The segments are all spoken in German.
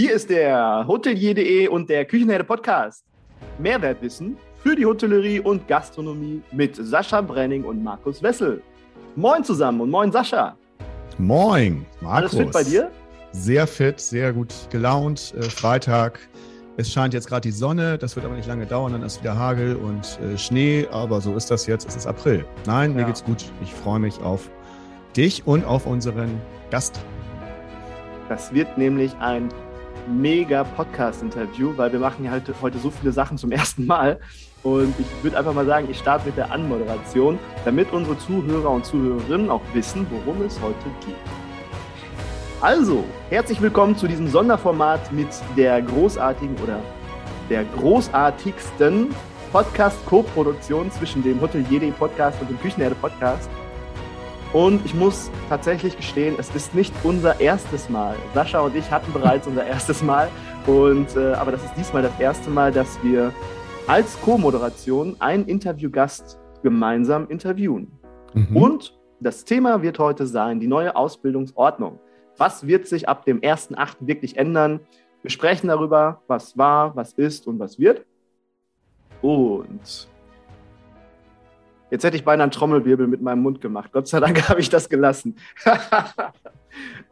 Hier ist der Hotelier.de und der Küchenherde Podcast. Mehrwertwissen für die Hotellerie und Gastronomie mit Sascha Brenning und Markus Wessel. Moin zusammen und moin Sascha. Moin, Markus. Alles fit bei dir? Sehr fit, sehr gut gelaunt. Äh, Freitag. Es scheint jetzt gerade die Sonne, das wird aber nicht lange dauern, dann ist wieder Hagel und äh, Schnee, aber so ist das jetzt, es ist April. Nein, mir ja. geht's gut. Ich freue mich auf dich und auf unseren Gast. Das wird nämlich ein mega Podcast-Interview, weil wir machen ja heute, heute so viele Sachen zum ersten Mal. Und ich würde einfach mal sagen, ich starte mit der Anmoderation, damit unsere Zuhörer und Zuhörerinnen auch wissen, worum es heute geht. Also, herzlich willkommen zu diesem Sonderformat mit der großartigen oder der großartigsten Podcast-Co-Produktion zwischen dem Hotelier Podcast und dem Küchenherde Podcast. Und ich muss tatsächlich gestehen, es ist nicht unser erstes Mal. Sascha und ich hatten bereits unser erstes Mal. Und, äh, aber das ist diesmal das erste Mal, dass wir als Co-Moderation einen Interviewgast gemeinsam interviewen. Mhm. Und das Thema wird heute sein, die neue Ausbildungsordnung. Was wird sich ab dem 1.8. wirklich ändern? Wir sprechen darüber, was war, was ist und was wird. Und Jetzt hätte ich beinahe einen Trommelwirbel mit meinem Mund gemacht. Gott sei Dank habe ich das gelassen.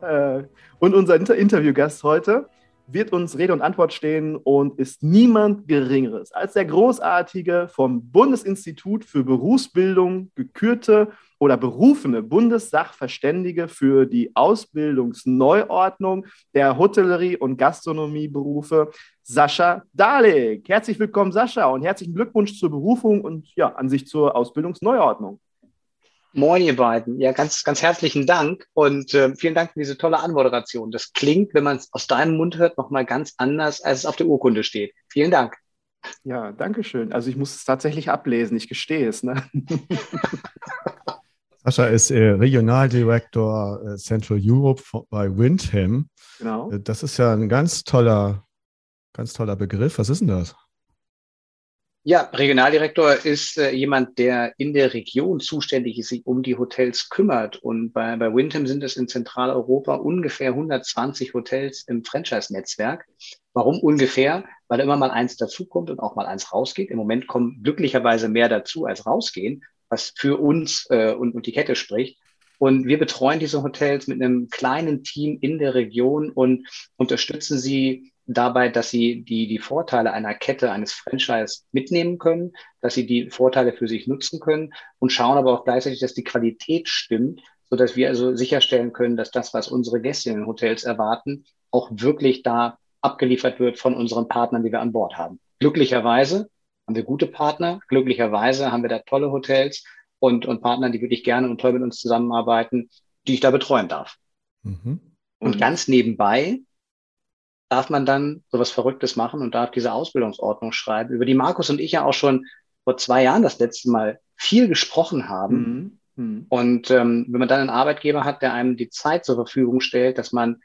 Äh, und unser Interviewgast heute wird uns Rede und Antwort stehen und ist niemand Geringeres als der großartige vom Bundesinstitut für Berufsbildung gekürte oder berufene Bundessachverständige für die Ausbildungsneuordnung der Hotellerie- und Gastronomieberufe, Sascha Dalek. Herzlich willkommen, Sascha, und herzlichen Glückwunsch zur Berufung und ja, an sich zur Ausbildungsneuordnung. Moin, ihr beiden. Ja, ganz, ganz herzlichen Dank und äh, vielen Dank für diese tolle Anmoderation. Das klingt, wenn man es aus deinem Mund hört, nochmal ganz anders, als es auf der Urkunde steht. Vielen Dank. Ja, danke schön. Also ich muss es tatsächlich ablesen, ich gestehe es. Ne? Sascha ist äh, Regionaldirektor äh, Central Europe bei Windham. Genau. Äh, das ist ja ein ganz toller, ganz toller Begriff. Was ist denn das? Ja, Regionaldirektor ist äh, jemand, der in der Region zuständig ist, sich um die Hotels kümmert. Und bei, bei Windham sind es in Zentraleuropa ungefähr 120 Hotels im Franchise-Netzwerk. Warum ungefähr? Weil immer mal eins dazukommt und auch mal eins rausgeht. Im Moment kommen glücklicherweise mehr dazu als rausgehen was für uns äh, und, und die Kette spricht. Und wir betreuen diese Hotels mit einem kleinen Team in der Region und unterstützen sie dabei, dass sie die, die Vorteile einer Kette, eines Franchise mitnehmen können, dass sie die Vorteile für sich nutzen können und schauen aber auch gleichzeitig, dass die Qualität stimmt, so dass wir also sicherstellen können, dass das, was unsere Gäste in den Hotels erwarten, auch wirklich da abgeliefert wird von unseren Partnern, die wir an Bord haben. Glücklicherweise haben wir gute Partner. Glücklicherweise haben wir da tolle Hotels und, und Partner, die wirklich gerne und toll mit uns zusammenarbeiten, die ich da betreuen darf. Mhm. Und ganz nebenbei darf man dann sowas Verrücktes machen und darf diese Ausbildungsordnung schreiben, über die Markus und ich ja auch schon vor zwei Jahren das letzte Mal viel gesprochen haben. Mhm. mhm. Und ähm, wenn man dann einen Arbeitgeber hat, der einem die Zeit zur Verfügung stellt, dass man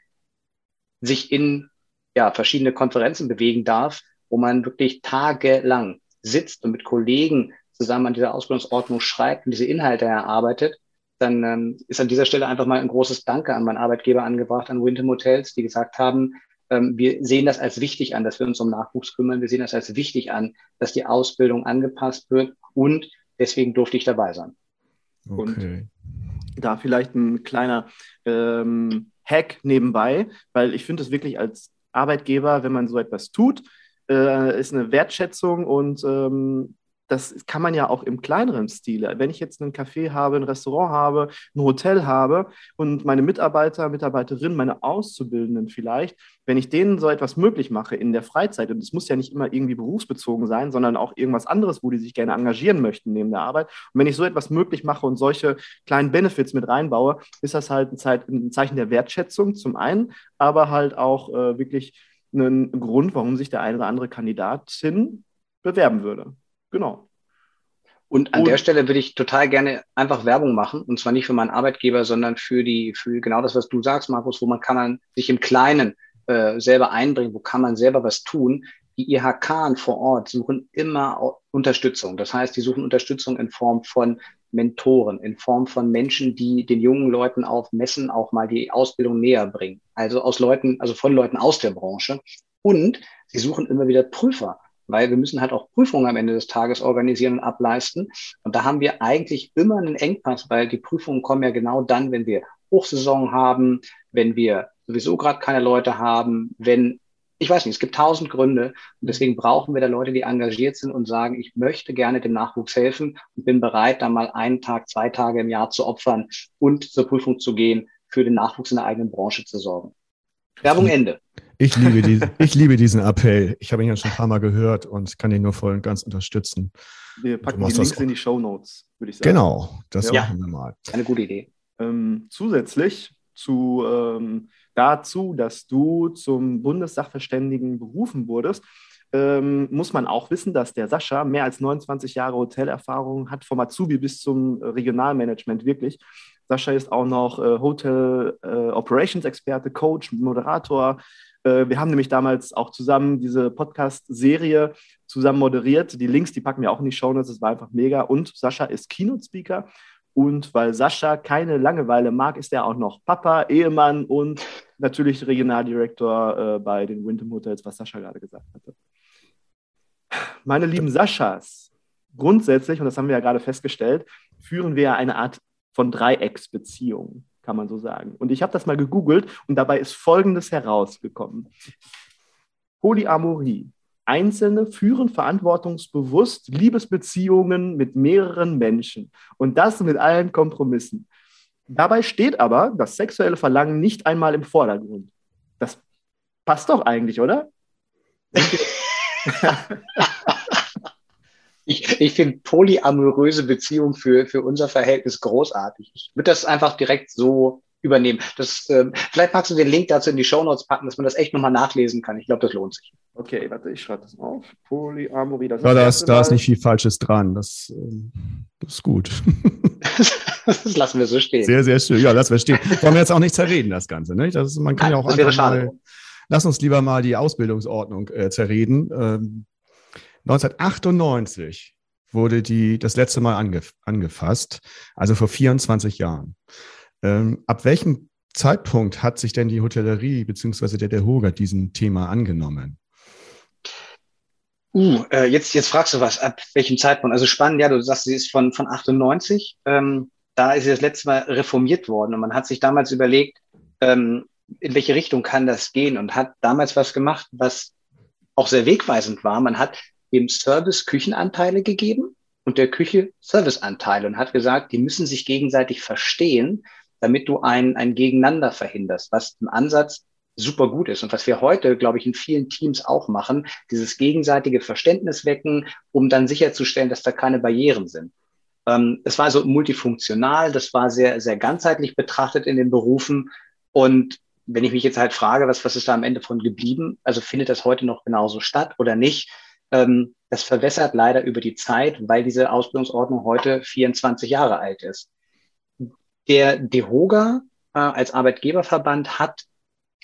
sich in ja, verschiedene Konferenzen bewegen darf, wo man wirklich tagelang sitzt und mit Kollegen zusammen an dieser Ausbildungsordnung schreibt und diese Inhalte erarbeitet, dann ähm, ist an dieser Stelle einfach mal ein großes Danke an meinen Arbeitgeber angebracht, an Winter Hotels, die gesagt haben, wir sehen das als wichtig an, dass wir uns um Nachwuchs kümmern. Wir sehen das als wichtig an, dass die Ausbildung angepasst wird und deswegen durfte ich dabei sein. Okay. Und da vielleicht ein kleiner ähm, Hack nebenbei, weil ich finde es wirklich als Arbeitgeber, wenn man so etwas tut, äh, ist eine Wertschätzung und ähm, das kann man ja auch im kleineren Stile. Wenn ich jetzt einen Café habe, ein Restaurant habe, ein Hotel habe und meine Mitarbeiter, Mitarbeiterinnen, meine Auszubildenden vielleicht, wenn ich denen so etwas möglich mache in der Freizeit, und es muss ja nicht immer irgendwie berufsbezogen sein, sondern auch irgendwas anderes, wo die sich gerne engagieren möchten neben der Arbeit. Und wenn ich so etwas möglich mache und solche kleinen Benefits mit reinbaue, ist das halt ein, ein Zeichen der Wertschätzung zum einen, aber halt auch äh, wirklich einen Grund, warum sich der eine oder andere Kandidatin bewerben würde. Genau. Und an und, der Stelle würde ich total gerne einfach Werbung machen, und zwar nicht für meinen Arbeitgeber, sondern für die, für genau das, was du sagst, Markus, wo man kann man sich im Kleinen äh, selber einbringen, wo kann man selber was tun. Die IHK vor Ort suchen immer Unterstützung. Das heißt, die suchen Unterstützung in Form von Mentoren, in Form von Menschen, die den jungen Leuten auf Messen auch mal die Ausbildung näher bringen. Also aus Leuten, also von Leuten aus der Branche. Und sie suchen immer wieder Prüfer, weil wir müssen halt auch Prüfungen am Ende des Tages organisieren und ableisten. Und da haben wir eigentlich immer einen Engpass, weil die Prüfungen kommen ja genau dann, wenn wir Hochsaison haben, wenn wir sowieso gerade keine Leute haben, wenn ich weiß nicht, es gibt tausend Gründe und deswegen brauchen wir da Leute, die engagiert sind und sagen, ich möchte gerne dem Nachwuchs helfen und bin bereit, da mal einen Tag, zwei Tage im Jahr zu opfern und zur Prüfung zu gehen, für den Nachwuchs in der eigenen Branche zu sorgen. Werbung Ende. Ich liebe, die, ich liebe diesen Appell. Ich habe ihn ja schon ein paar Mal gehört und kann ihn nur voll und ganz unterstützen. Wir packen die Links in die Show Notes, würde ich sagen. Genau, das ja. machen wir mal. Eine gute Idee. Ähm, zusätzlich zu ähm, dazu, dass du zum Bundessachverständigen berufen wurdest, ähm, muss man auch wissen, dass der Sascha mehr als 29 Jahre Hotelerfahrung hat, vom Azubi bis zum Regionalmanagement wirklich. Sascha ist auch noch äh, Hotel äh, Operations Experte, Coach, Moderator. Äh, wir haben nämlich damals auch zusammen diese Podcast-Serie zusammen moderiert. Die Links, die packen wir auch in die Show Notes. Das war einfach mega. Und Sascha ist Keynote-Speaker und weil Sascha keine Langeweile mag, ist er auch noch Papa, Ehemann und natürlich Regionaldirektor äh, bei den Wyndham Hotels, was Sascha gerade gesagt hatte. Meine lieben Saschas, grundsätzlich, und das haben wir ja gerade festgestellt, führen wir eine Art von Dreiecksbeziehung, kann man so sagen. Und ich habe das mal gegoogelt und dabei ist Folgendes herausgekommen. Polyamorie Einzelne führen verantwortungsbewusst Liebesbeziehungen mit mehreren Menschen und das mit allen Kompromissen. Dabei steht aber das sexuelle Verlangen nicht einmal im Vordergrund. Das passt doch eigentlich, oder? ich, ich finde polyamoröse Beziehungen für, für unser Verhältnis großartig. Ich würde das einfach direkt so übernehmen. Das, äh, vielleicht magst du den Link dazu in die Show Notes packen, dass man das echt nochmal nachlesen kann. Ich glaube, das lohnt sich. Okay, warte, ich schreibe das auf. Polyamorie. Das ja, da ist, da ist nicht viel Falsches dran. Das, ähm, das ist gut. das lassen wir so stehen. Sehr, sehr schön. Ja, lassen wir stehen. Wollen wir jetzt auch nicht zerreden, das Ganze. Ne? Das, man kann Nein, ja auch einfach mal, Lass uns lieber mal die Ausbildungsordnung äh, zerreden. Ähm, 1998 wurde die das letzte Mal angef angefasst, also vor 24 Jahren. Ähm, ab welchem Zeitpunkt hat sich denn die Hotellerie bzw. der DEHOGA diesem Thema angenommen? Uh, äh, jetzt, jetzt fragst du was, ab welchem Zeitpunkt? Also spannend, ja, du sagst, sie ist von, von 98. Ähm, da ist sie das letzte Mal reformiert worden und man hat sich damals überlegt, ähm, in welche Richtung kann das gehen und hat damals was gemacht, was auch sehr wegweisend war. Man hat dem Service Küchenanteile gegeben und der Küche Serviceanteile und hat gesagt, die müssen sich gegenseitig verstehen, damit du ein, ein Gegeneinander verhinderst, was im Ansatz super gut ist und was wir heute, glaube ich, in vielen Teams auch machen, dieses gegenseitige Verständnis wecken, um dann sicherzustellen, dass da keine Barrieren sind. Ähm, es war also multifunktional, das war sehr, sehr ganzheitlich betrachtet in den Berufen und wenn ich mich jetzt halt frage, was, was ist da am Ende von geblieben? Also findet das heute noch genauso statt oder nicht? Ähm, das verwässert leider über die Zeit, weil diese Ausbildungsordnung heute 24 Jahre alt ist. Der DEHOGA äh, als Arbeitgeberverband hat,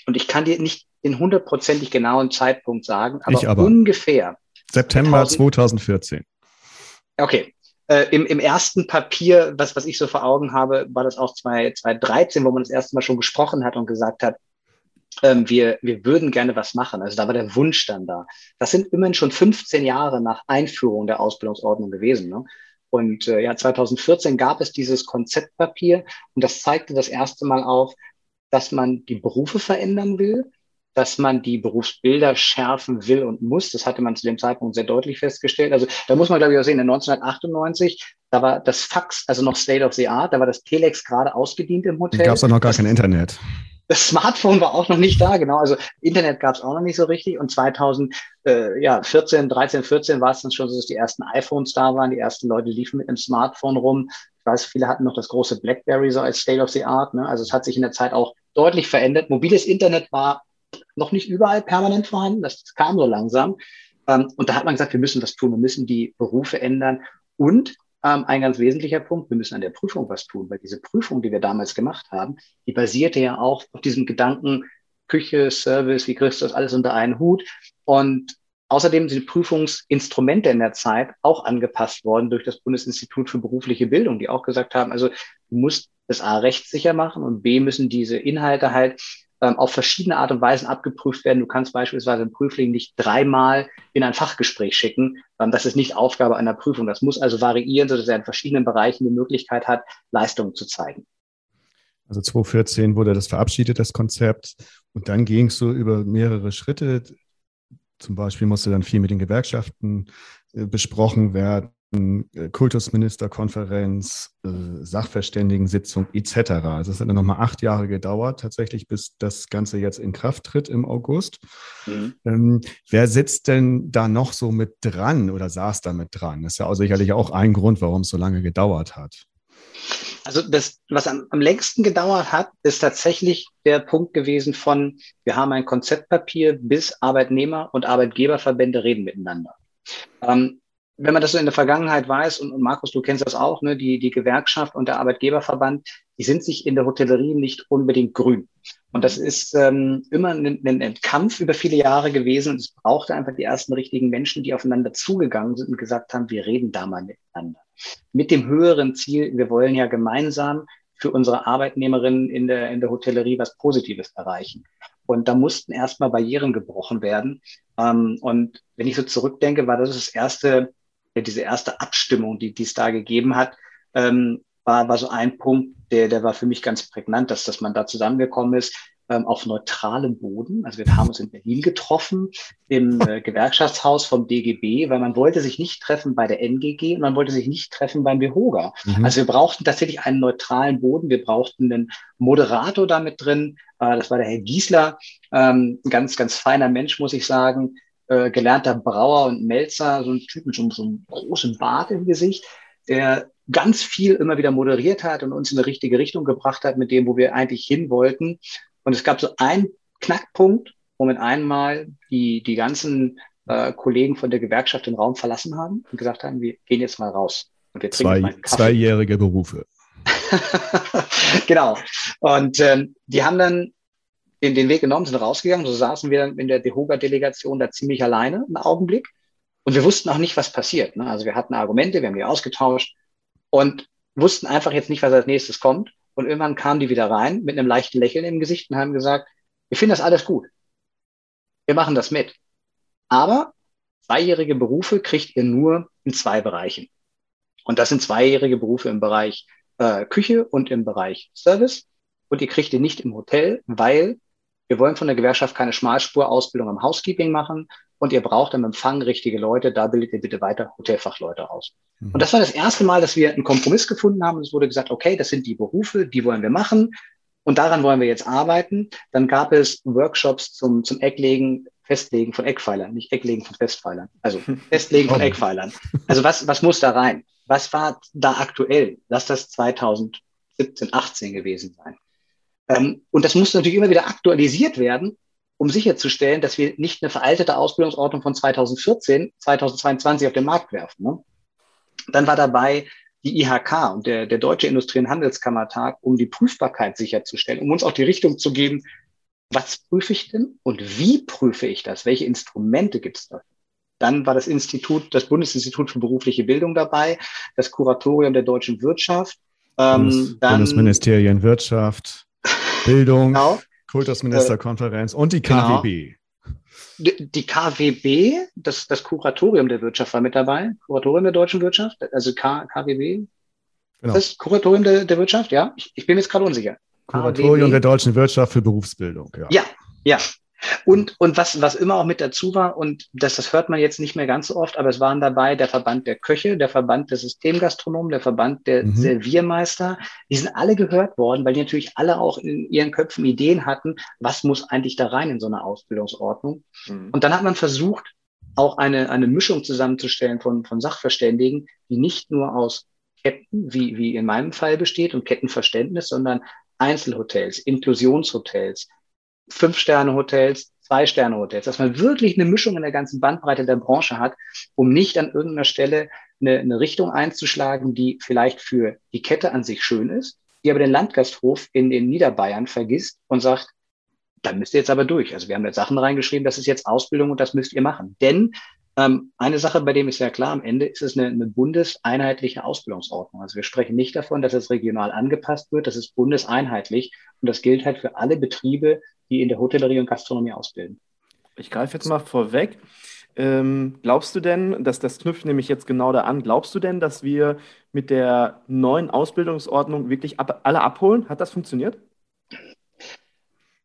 und ich kann dir nicht den hundertprozentig genauen Zeitpunkt sagen, aber, aber. ungefähr. September 2014. Okay. Äh, im, Im ersten Papier, was, was ich so vor Augen habe, war das auch 2013, wo man das erste Mal schon gesprochen hat und gesagt hat, ähm, wir, wir würden gerne was machen. Also da war der Wunsch dann da. Das sind immerhin schon 15 Jahre nach Einführung der Ausbildungsordnung gewesen. Ne? Und äh, ja, 2014 gab es dieses Konzeptpapier und das zeigte das erste Mal auf, dass man die Berufe verändern will, dass man die Berufsbilder schärfen will und muss. Das hatte man zu dem Zeitpunkt sehr deutlich festgestellt. Also da muss man, glaube ich, auch sehen, in 1998, da war das Fax, also noch State of the Art, da war das Telex gerade ausgedient im Hotel. Da gab es noch gar kein Internet. Das Smartphone war auch noch nicht da, genau. Also Internet gab es auch noch nicht so richtig. Und 2014, äh, ja, 14, 13, 14 war es dann schon so, dass die ersten iPhones da waren. Die ersten Leute liefen mit einem Smartphone rum. Ich weiß, viele hatten noch das große BlackBerry so als State of the Art. Ne? Also es hat sich in der Zeit auch deutlich verändert. Mobiles Internet war noch nicht überall permanent vorhanden. Das kam so langsam. Ähm, und da hat man gesagt, wir müssen was tun. Wir müssen die Berufe ändern. Und ähm, ein ganz wesentlicher Punkt, wir müssen an der Prüfung was tun, weil diese Prüfung, die wir damals gemacht haben, die basierte ja auch auf diesem Gedanken, Küche, Service, wie kriegst du das alles unter einen Hut? Und außerdem sind Prüfungsinstrumente in der Zeit auch angepasst worden durch das Bundesinstitut für berufliche Bildung, die auch gesagt haben, also du musst das A rechtssicher machen und B müssen diese Inhalte halt ähm, auf verschiedene Art und Weisen abgeprüft werden. Du kannst beispielsweise einen Prüfling nicht dreimal in ein Fachgespräch schicken. Ähm, das ist nicht Aufgabe einer Prüfung. Das muss also variieren, sodass er in verschiedenen Bereichen die Möglichkeit hat, Leistungen zu zeigen. Also 2014 wurde das verabschiedet, das Konzept. Und dann ging es so über mehrere Schritte. Zum Beispiel musste dann viel mit den Gewerkschaften äh, besprochen werden. Äh, Kultusministerkonferenz, äh, Sachverständigensitzung etc. Also es hat dann nochmal acht Jahre gedauert, tatsächlich, bis das Ganze jetzt in Kraft tritt im August. Mhm. Ähm, wer sitzt denn da noch so mit dran oder saß da mit dran? Das ist ja auch sicherlich auch ein Grund, warum es so lange gedauert hat. Also das, was am, am längsten gedauert hat, ist tatsächlich der Punkt gewesen von, wir haben ein Konzeptpapier bis Arbeitnehmer und Arbeitgeberverbände reden miteinander. Ähm, wenn man das so in der Vergangenheit weiß, und, und Markus, du kennst das auch, ne, die, die Gewerkschaft und der Arbeitgeberverband, die sind sich in der Hotellerie nicht unbedingt grün. Und das ist ähm, immer ein, ein, Kampf über viele Jahre gewesen und es brauchte einfach die ersten richtigen Menschen, die aufeinander zugegangen sind und gesagt haben, wir reden da mal miteinander. Mit dem höheren Ziel, wir wollen ja gemeinsam für unsere Arbeitnehmerinnen in der, in der Hotellerie was Positives erreichen. Und da mussten erstmal Barrieren gebrochen werden. Ähm, und wenn ich so zurückdenke, war das das erste diese erste Abstimmung, die, die es da gegeben hat, ähm, war, war so ein Punkt, der, der war für mich ganz prägnant, dass, dass man da zusammengekommen ist ähm, auf neutralem Boden. Also wir haben uns in Berlin getroffen, im äh, Gewerkschaftshaus vom DGB, weil man wollte sich nicht treffen bei der NGG und man wollte sich nicht treffen beim BEHOGA. Mhm. Also wir brauchten tatsächlich einen neutralen Boden. Wir brauchten einen Moderator da mit drin. Äh, das war der Herr Giesler, ähm, ganz, ganz feiner Mensch, muss ich sagen äh, gelernter Brauer und Melzer, so ein Typ mit so, so einem großen Bart im Gesicht, der ganz viel immer wieder moderiert hat und uns in die richtige Richtung gebracht hat mit dem, wo wir eigentlich hin wollten. Und es gab so einen Knackpunkt, wo mit einmal die, die ganzen äh, Kollegen von der Gewerkschaft den Raum verlassen haben und gesagt haben, wir gehen jetzt mal raus. Und wir trinken Zwei, mal Zweijährige Berufe. genau. Und ähm, die haben dann den, den Weg genommen, sind rausgegangen. So saßen wir dann in der DEHOGA-Delegation da ziemlich alleine einen Augenblick. Und wir wussten auch nicht, was passiert. Ne? Also wir hatten Argumente, wir haben die ausgetauscht und wussten einfach jetzt nicht, was als nächstes kommt. Und irgendwann kamen die wieder rein mit einem leichten Lächeln im Gesicht und haben gesagt, wir finden das alles gut. Wir machen das mit. Aber zweijährige Berufe kriegt ihr nur in zwei Bereichen. Und das sind zweijährige Berufe im Bereich äh, Küche und im Bereich Service. Und ihr kriegt ihr nicht im Hotel, weil wir wollen von der Gewerkschaft keine Schmalspurausbildung am Housekeeping machen und ihr braucht am Empfang richtige Leute, da bildet ihr bitte weiter Hotelfachleute aus. Mhm. Und das war das erste Mal, dass wir einen Kompromiss gefunden haben. Es wurde gesagt, okay, das sind die Berufe, die wollen wir machen und daran wollen wir jetzt arbeiten. Dann gab es Workshops zum, zum Ecklegen, Festlegen von Eckpfeilern, nicht Ecklegen von Festpfeilern. Also Festlegen von oh. Eckpfeilern. Also was, was muss da rein? Was war da aktuell? Lass das 2017, 18 gewesen sein. Ähm, und das muss natürlich immer wieder aktualisiert werden, um sicherzustellen, dass wir nicht eine veraltete Ausbildungsordnung von 2014, 2022 auf den Markt werfen. Ne? Dann war dabei die IHK und der, der Deutsche Industrie- und Handelskammertag, um die Prüfbarkeit sicherzustellen, um uns auch die Richtung zu geben, was prüfe ich denn und wie prüfe ich das? Welche Instrumente gibt es dafür? Dann war das Institut, das Bundesinstitut für berufliche Bildung dabei, das Kuratorium der deutschen Wirtschaft. Ähm, Bundes dann, Bundesministerien Wirtschaft, Bildung, genau. Kultusministerkonferenz und die KWB. Genau. Die, KWB, das, das Kuratorium der Wirtschaft war mit dabei, Kuratorium der deutschen Wirtschaft, also K, KWB. Genau. Das Kuratorium der, der Wirtschaft, ja? Ich, ich bin jetzt gerade unsicher. Kuratorium KWB. der deutschen Wirtschaft für Berufsbildung, ja. Ja, ja, und, und was, was immer auch mit dazu war, und das, das hört man jetzt nicht mehr ganz so oft, aber es waren dabei der Verband der Köche, der Verband der Systemgastronomen, der Verband der mhm. Serviermeister. Die sind alle gehört worden, weil die natürlich alle auch in ihren Köpfen Ideen hatten, was muss eigentlich da rein in so eine Ausbildungsordnung. Mhm. Und dann hat man versucht, auch eine, eine Mischung zusammenzustellen von, von Sachverständigen, die nicht nur aus Ketten, wie, wie in meinem Fall besteht und Kettenverständnis, sondern Einzelhotels, Inklusionshotels, Fünf-Sterne-Hotels, Zwei-Sterne-Hotels, dass man wirklich eine Mischung in der ganzen Bandbreite der Branche hat, um nicht an irgendeiner Stelle eine, eine Richtung einzuschlagen, die vielleicht für die Kette an sich schön ist, die aber den Landgasthof in, in Niederbayern vergisst und sagt, dann müsst ihr jetzt aber durch. Also wir haben jetzt Sachen reingeschrieben, das ist jetzt Ausbildung und das müsst ihr machen. Denn ähm, eine Sache, bei dem ist ja klar, am Ende ist es eine, eine bundeseinheitliche Ausbildungsordnung. Also wir sprechen nicht davon, dass es regional angepasst wird, das ist bundeseinheitlich und das gilt halt für alle Betriebe, die in der Hotellerie und Gastronomie ausbilden. Ich greife jetzt mal vorweg. Ähm, glaubst du denn, dass das knüpft nämlich jetzt genau da an, glaubst du denn, dass wir mit der neuen Ausbildungsordnung wirklich ab, alle abholen? Hat das funktioniert?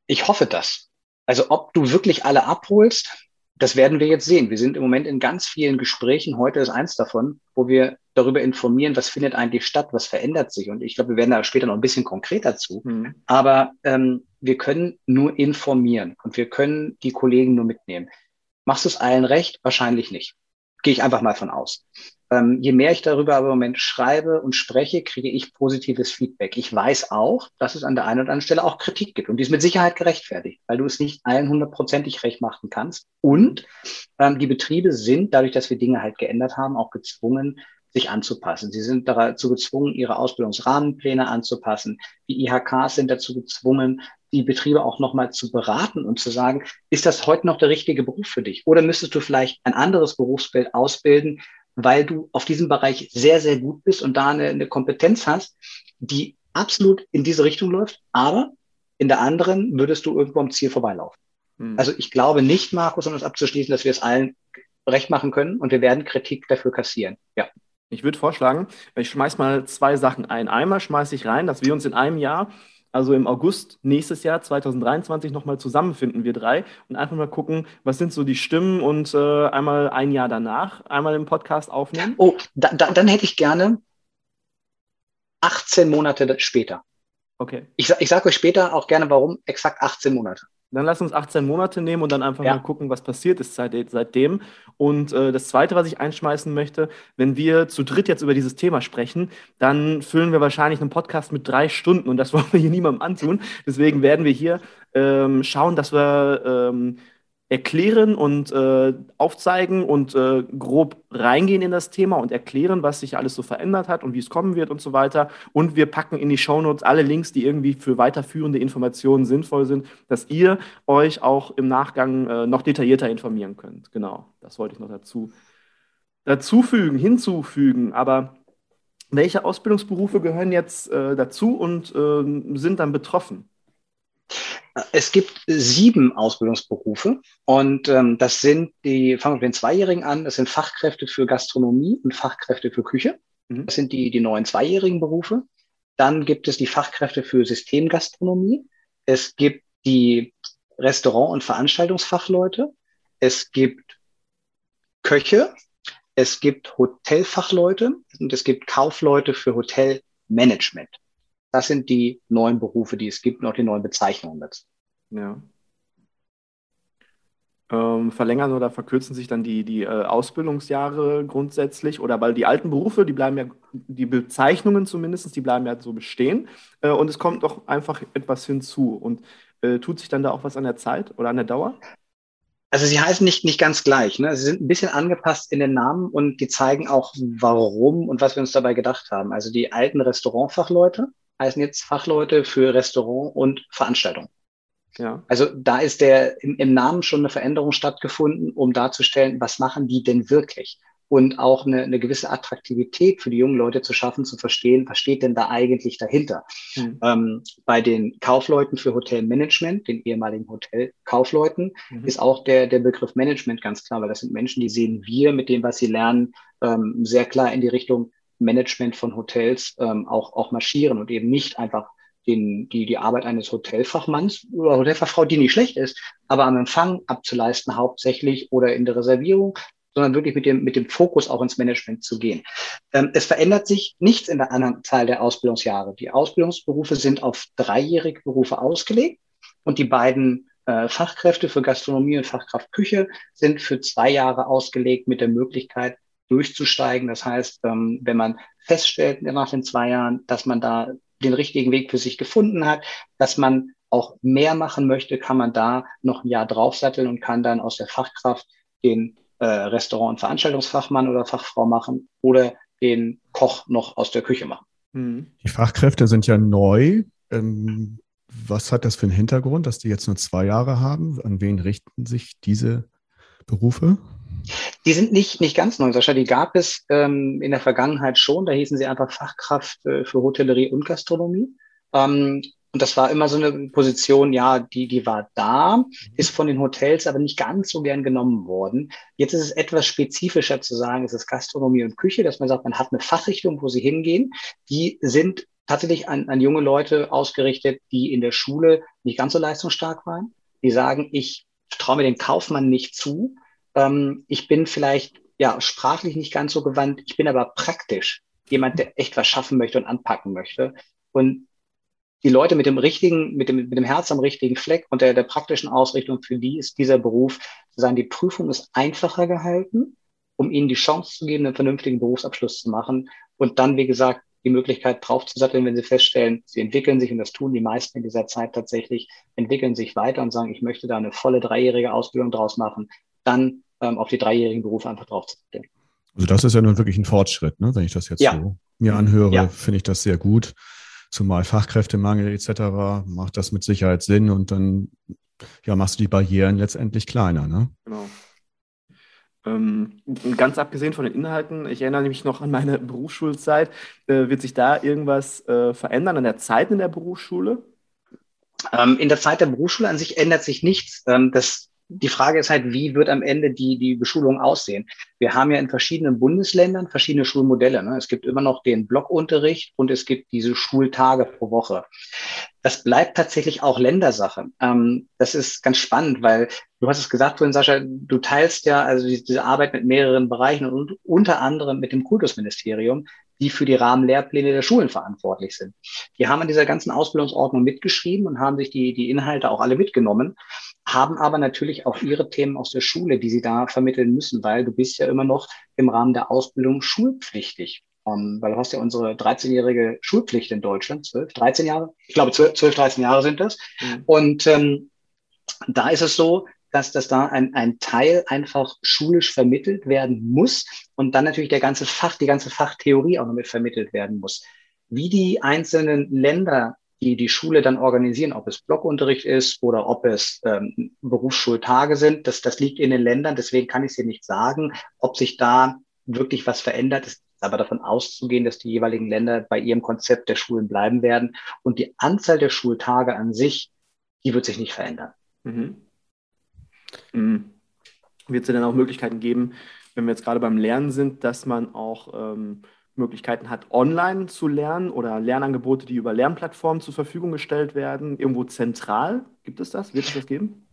Ich hoffe das. Also ob du wirklich alle abholst, das werden wir jetzt sehen. Wir sind im Moment in ganz vielen Gesprächen. Heute ist eins davon, wo wir darüber informieren, was findet eigentlich statt, was verändert sich. Und ich glaube, wir werden da später noch ein bisschen konkreter zu. Mhm. Aber ähm, wir können nur informieren und wir können die Kollegen nur mitnehmen. Machst du es allen recht? Wahrscheinlich nicht. Gehe ich einfach mal von aus. Ähm, je mehr ich darüber im Moment schreibe und spreche, kriege ich positives Feedback. Ich weiß auch, dass es an der einen oder anderen Stelle auch Kritik gibt und die ist mit Sicherheit gerechtfertigt, weil du es nicht allen hundertprozentig recht machen kannst. Und ähm, die Betriebe sind, dadurch, dass wir Dinge halt geändert haben, auch gezwungen, sich anzupassen. Sie sind dazu gezwungen, ihre Ausbildungsrahmenpläne anzupassen. Die IHKs sind dazu gezwungen, die Betriebe auch nochmal zu beraten und zu sagen, ist das heute noch der richtige Beruf für dich? Oder müsstest du vielleicht ein anderes Berufsbild ausbilden, weil du auf diesem Bereich sehr, sehr gut bist und da eine, eine Kompetenz hast, die absolut in diese Richtung läuft, aber in der anderen würdest du irgendwo am Ziel vorbeilaufen. Hm. Also ich glaube nicht, Markus, um das abzuschließen, dass wir es allen recht machen können und wir werden Kritik dafür kassieren. Ja. Ich würde vorschlagen, ich schmeiß mal zwei Sachen ein. Einmal schmeiße ich rein, dass wir uns in einem Jahr also im August nächstes Jahr, 2023, nochmal zusammenfinden, wir drei, und einfach mal gucken, was sind so die Stimmen und äh, einmal ein Jahr danach einmal im Podcast aufnehmen. Oh, da, da, dann hätte ich gerne 18 Monate später. Okay. Ich, ich sage euch später auch gerne, warum exakt 18 Monate. Dann lass uns 18 Monate nehmen und dann einfach ja. mal gucken, was passiert ist seit, seitdem. Und äh, das Zweite, was ich einschmeißen möchte, wenn wir zu dritt jetzt über dieses Thema sprechen, dann füllen wir wahrscheinlich einen Podcast mit drei Stunden und das wollen wir hier niemandem antun. Deswegen werden wir hier ähm, schauen, dass wir ähm, erklären und äh, aufzeigen und äh, grob reingehen in das Thema und erklären, was sich alles so verändert hat und wie es kommen wird und so weiter. Und wir packen in die Shownotes alle Links, die irgendwie für weiterführende Informationen sinnvoll sind, dass ihr euch auch im Nachgang äh, noch detaillierter informieren könnt. Genau, das wollte ich noch dazu dazufügen, hinzufügen. Aber welche Ausbildungsberufe gehören jetzt äh, dazu und äh, sind dann betroffen? Es gibt sieben Ausbildungsberufe und ähm, das sind die, fangen wir mit den Zweijährigen an, das sind Fachkräfte für Gastronomie und Fachkräfte für Küche. Mhm. Das sind die, die neuen zweijährigen Berufe. Dann gibt es die Fachkräfte für Systemgastronomie. Es gibt die Restaurant- und Veranstaltungsfachleute. Es gibt Köche. Es gibt Hotelfachleute und es gibt Kaufleute für Hotelmanagement. Das sind die neuen Berufe, die es gibt und auch die neuen Bezeichnungen dazu. Ja. Ähm, verlängern oder verkürzen sich dann die, die äh, Ausbildungsjahre grundsätzlich oder weil die alten Berufe, die bleiben ja, die Bezeichnungen zumindest, die bleiben ja so bestehen äh, und es kommt doch einfach etwas hinzu und äh, tut sich dann da auch was an der Zeit oder an der Dauer? Also sie heißen nicht, nicht ganz gleich. Ne? Sie sind ein bisschen angepasst in den Namen und die zeigen auch, warum und was wir uns dabei gedacht haben. Also die alten Restaurantfachleute, heißen jetzt Fachleute für Restaurant und Veranstaltung. Ja. Also da ist der im, im Namen schon eine Veränderung stattgefunden, um darzustellen, was machen die denn wirklich? Und auch eine, eine gewisse Attraktivität für die jungen Leute zu schaffen, zu verstehen, was steht denn da eigentlich dahinter? Mhm. Ähm, bei den Kaufleuten für Hotelmanagement, den ehemaligen Hotelkaufleuten, mhm. ist auch der, der Begriff Management ganz klar, weil das sind Menschen, die sehen wir mit dem, was sie lernen, ähm, sehr klar in die Richtung, Management von Hotels ähm, auch, auch marschieren und eben nicht einfach den, die, die Arbeit eines Hotelfachmanns oder Hotelfachfrau, die nicht schlecht ist, aber am Empfang abzuleisten hauptsächlich oder in der Reservierung, sondern wirklich mit dem, mit dem Fokus auch ins Management zu gehen. Ähm, es verändert sich nichts in der Anzahl der Ausbildungsjahre. Die Ausbildungsberufe sind auf dreijährige Berufe ausgelegt und die beiden äh, Fachkräfte für Gastronomie und Fachkraft Küche sind für zwei Jahre ausgelegt mit der Möglichkeit, durchzusteigen. Das heißt, ähm, wenn man feststellt nach den zwei Jahren, dass man da den richtigen Weg für sich gefunden hat, dass man auch mehr machen möchte, kann man da noch ein Jahr draufsatteln und kann dann aus der Fachkraft den äh, Restaurant- und Veranstaltungsfachmann oder Fachfrau machen oder den Koch noch aus der Küche machen. Mhm. Die Fachkräfte sind ja neu. Ähm, was hat das für einen Hintergrund, dass die jetzt nur zwei Jahre haben? An wen richten sich diese Berufe? Die sind nicht, nicht ganz neu, Sascha. Die gab es ähm, in der Vergangenheit schon. Da hießen sie einfach Fachkraft äh, für Hotellerie und Gastronomie. Ähm, und das war immer so eine Position, ja, die, die war da, ist von den Hotels aber nicht ganz so gern genommen worden. Jetzt ist es etwas spezifischer zu sagen, es ist Gastronomie und Küche, dass man sagt, man hat eine Fachrichtung, wo sie hingehen. Die sind tatsächlich an, an junge Leute ausgerichtet, die in der Schule nicht ganz so leistungsstark waren. Die sagen, ich traue mir den Kaufmann nicht zu. Ähm, ich bin vielleicht ja sprachlich nicht ganz so gewandt. Ich bin aber praktisch jemand, der echt was schaffen möchte und anpacken möchte. Und die Leute mit dem richtigen, mit dem, mit dem Herz am richtigen Fleck und der, der praktischen Ausrichtung, für die ist dieser Beruf, zu sagen, die Prüfung ist einfacher gehalten, um ihnen die Chance zu geben, einen vernünftigen Berufsabschluss zu machen und dann, wie gesagt, die Möglichkeit draufzusatteln, wenn sie feststellen, sie entwickeln sich, und das tun die meisten in dieser Zeit tatsächlich, entwickeln sich weiter und sagen, ich möchte da eine volle dreijährige Ausbildung draus machen, dann ähm, auf die dreijährigen Berufe einfach draufzusatteln. Also das ist ja nun wirklich ein Fortschritt, ne? wenn ich das jetzt ja. so mir anhöre, ja. finde ich das sehr gut zumal Fachkräftemangel etc., macht das mit Sicherheit Sinn und dann ja, machst du die Barrieren letztendlich kleiner. Ne? Genau. Ähm, ganz abgesehen von den Inhalten, ich erinnere mich noch an meine Berufsschulzeit, äh, wird sich da irgendwas äh, verändern an der Zeit in der Berufsschule? Ähm, in der Zeit der Berufsschule an sich ändert sich nichts. Ähm, das die Frage ist halt, wie wird am Ende die, die Beschulung aussehen? Wir haben ja in verschiedenen Bundesländern verschiedene Schulmodelle. Ne? Es gibt immer noch den Blockunterricht und es gibt diese Schultage pro Woche. Das bleibt tatsächlich auch Ländersache. Ähm, das ist ganz spannend, weil du hast es gesagt vorhin, Sascha, du teilst ja also diese Arbeit mit mehreren Bereichen und unter anderem mit dem Kultusministerium die für die Rahmenlehrpläne der Schulen verantwortlich sind. Die haben an dieser ganzen Ausbildungsordnung mitgeschrieben und haben sich die, die Inhalte auch alle mitgenommen, haben aber natürlich auch ihre Themen aus der Schule, die sie da vermitteln müssen, weil du bist ja immer noch im Rahmen der Ausbildung schulpflichtig. Um, ähm, weil du hast ja unsere 13-jährige Schulpflicht in Deutschland, 12, 13 Jahre, ich glaube 12, 12 13 Jahre sind das. Mhm. Und ähm, da ist es so, dass, dass da ein, ein Teil einfach schulisch vermittelt werden muss und dann natürlich der ganze Fach, die ganze Fachtheorie auch noch mit vermittelt werden muss. Wie die einzelnen Länder die die Schule dann organisieren, ob es Blockunterricht ist oder ob es ähm, Berufsschultage sind, das, das liegt in den Ländern. Deswegen kann ich es dir nicht sagen, ob sich da wirklich was verändert. Es ist aber davon auszugehen, dass die jeweiligen Länder bei ihrem Konzept der Schulen bleiben werden. Und die Anzahl der Schultage an sich, die wird sich nicht verändern. Mhm. Mhm. Wird es denn auch Möglichkeiten geben, wenn wir jetzt gerade beim Lernen sind, dass man auch ähm, Möglichkeiten hat, online zu lernen oder Lernangebote, die über Lernplattformen zur Verfügung gestellt werden, irgendwo zentral? Gibt es das? Wird es das geben?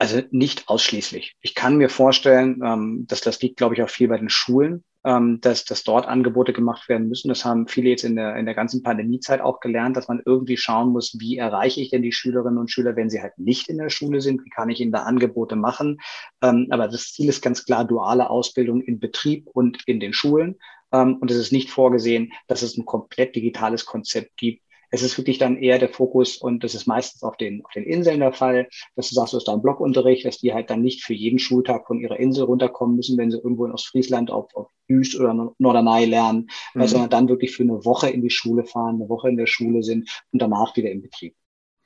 Also nicht ausschließlich. Ich kann mir vorstellen, ähm, dass das liegt, glaube ich, auch viel bei den Schulen, ähm, dass, dass dort Angebote gemacht werden müssen. Das haben viele jetzt in der, in der ganzen Pandemiezeit auch gelernt, dass man irgendwie schauen muss, wie erreiche ich denn die Schülerinnen und Schüler, wenn sie halt nicht in der Schule sind? Wie kann ich ihnen da Angebote machen? Ähm, aber das Ziel ist ganz klar duale Ausbildung in Betrieb und in den Schulen. Ähm, und es ist nicht vorgesehen, dass es ein komplett digitales Konzept gibt, es ist wirklich dann eher der Fokus und das ist meistens auf den, auf den Inseln der Fall, dass du sagst, du hast da einen Blockunterricht, dass die halt dann nicht für jeden Schultag von ihrer Insel runterkommen müssen, wenn sie irgendwo in Ostfriesland auf, auf Jüst oder Norderney lernen, mhm. sondern dann wirklich für eine Woche in die Schule fahren, eine Woche in der Schule sind und danach wieder im Betrieb.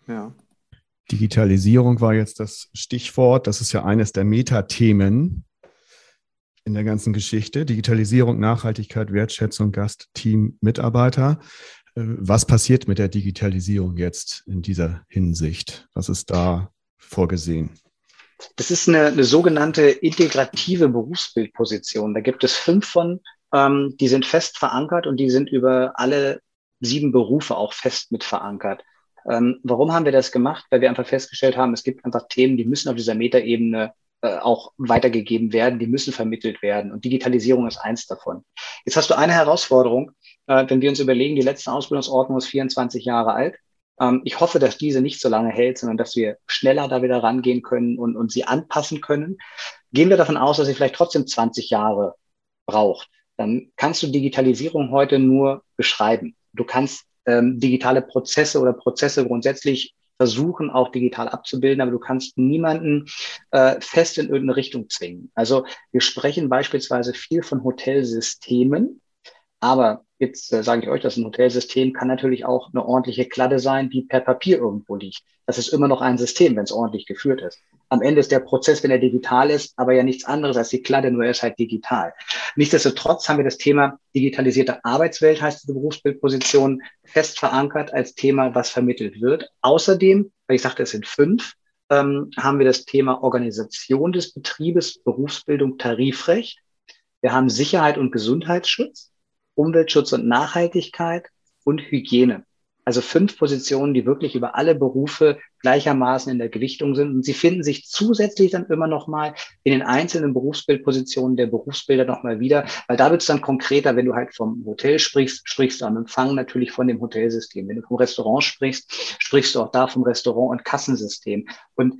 Ja. Digitalisierung war jetzt das Stichwort. Das ist ja eines der Metathemen in der ganzen Geschichte. Digitalisierung, Nachhaltigkeit, Wertschätzung, Gast, Team, Mitarbeiter. Was passiert mit der Digitalisierung jetzt in dieser Hinsicht? Was ist da vorgesehen? Das ist eine, eine sogenannte integrative Berufsbildposition. Da gibt es fünf von, ähm, die sind fest verankert und die sind über alle sieben Berufe auch fest mit verankert. Ähm, warum haben wir das gemacht? Weil wir einfach festgestellt haben, es gibt einfach Themen, die müssen auf dieser Metaebene äh, auch weitergegeben werden, die müssen vermittelt werden. Und Digitalisierung ist eins davon. Jetzt hast du eine Herausforderung, äh, wenn wir uns überlegen, die letzte Ausbildungsordnung ist 24 Jahre alt. Ähm, ich hoffe, dass diese nicht so lange hält, sondern dass wir schneller da wieder rangehen können und, und sie anpassen können. Gehen wir davon aus, dass sie vielleicht trotzdem 20 Jahre braucht. Dann kannst du Digitalisierung heute nur beschreiben. Du kannst ähm, digitale Prozesse oder Prozesse grundsätzlich versuchen, auch digital abzubilden, aber du kannst niemanden äh, fest in irgendeine Richtung zwingen. Also wir sprechen beispielsweise viel von Hotelsystemen, aber Jetzt äh, sage ich euch, das ein Hotelsystem kann natürlich auch eine ordentliche Kladde sein, die per Papier irgendwo liegt. Das ist immer noch ein System, wenn es ordentlich geführt ist. Am Ende ist der Prozess, wenn er digital ist, aber ja nichts anderes als die Kladde, nur er ist halt digital. Nichtsdestotrotz haben wir das Thema digitalisierte Arbeitswelt, heißt diese Berufsbildposition, fest verankert als Thema, was vermittelt wird. Außerdem, weil ich sagte, es sind fünf, ähm, haben wir das Thema Organisation des Betriebes, Berufsbildung, Tarifrecht. Wir haben Sicherheit und Gesundheitsschutz. Umweltschutz und Nachhaltigkeit und Hygiene. Also fünf Positionen, die wirklich über alle Berufe gleichermaßen in der Gewichtung sind. Und sie finden sich zusätzlich dann immer noch mal in den einzelnen Berufsbildpositionen der Berufsbilder noch mal wieder, weil da wird es dann konkreter, wenn du halt vom Hotel sprichst, sprichst du am Empfang natürlich von dem Hotelsystem. Wenn du vom Restaurant sprichst, sprichst du auch da vom Restaurant- und Kassensystem. Und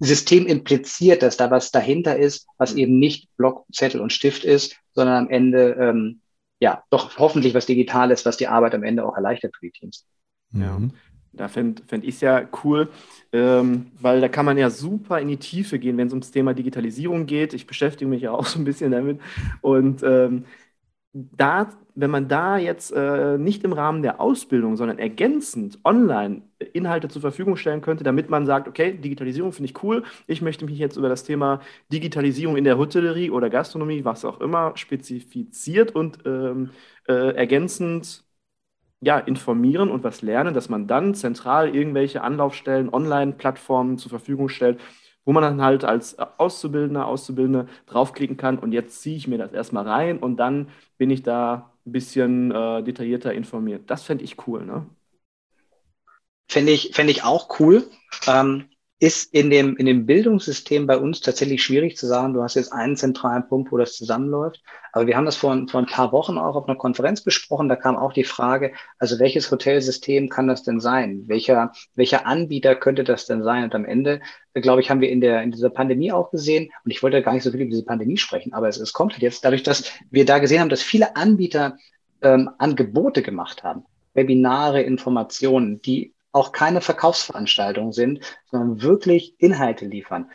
System impliziert, dass da was dahinter ist, was eben nicht Block, Zettel und Stift ist, sondern am Ende ähm, ja, doch hoffentlich was Digitales, was die Arbeit am Ende auch erleichtert für die Teams. Ja, mhm. da fände fänd ich es ja cool, ähm, weil da kann man ja super in die Tiefe gehen, wenn es ums Thema Digitalisierung geht. Ich beschäftige mich ja auch so ein bisschen damit. Und ähm, da, wenn man da jetzt äh, nicht im Rahmen der Ausbildung, sondern ergänzend online Inhalte zur Verfügung stellen könnte, damit man sagt, okay, Digitalisierung finde ich cool, ich möchte mich jetzt über das Thema Digitalisierung in der Hotellerie oder Gastronomie, was auch immer, spezifiziert und ähm, äh, ergänzend ja, informieren und was lernen, dass man dann zentral irgendwelche Anlaufstellen, Online-Plattformen zur Verfügung stellt, wo man dann halt als Auszubildender, Auszubildende draufklicken kann und jetzt ziehe ich mir das erstmal rein und dann bin ich da ein bisschen äh, detaillierter informiert. Das fände ich cool, ne? Fände ich, fänd ich auch cool. Ähm, ist in dem, in dem Bildungssystem bei uns tatsächlich schwierig zu sagen, du hast jetzt einen zentralen Punkt, wo das zusammenläuft. Aber wir haben das vor, vor ein paar Wochen auch auf einer Konferenz besprochen. Da kam auch die Frage, also welches Hotelsystem kann das denn sein? Welcher, welcher Anbieter könnte das denn sein? Und am Ende, glaube ich, haben wir in, der, in dieser Pandemie auch gesehen, und ich wollte gar nicht so viel über diese Pandemie sprechen, aber es, es kommt halt jetzt dadurch, dass wir da gesehen haben, dass viele Anbieter ähm, Angebote gemacht haben. Webinare, Informationen, die auch keine Verkaufsveranstaltungen sind, sondern wirklich Inhalte liefern.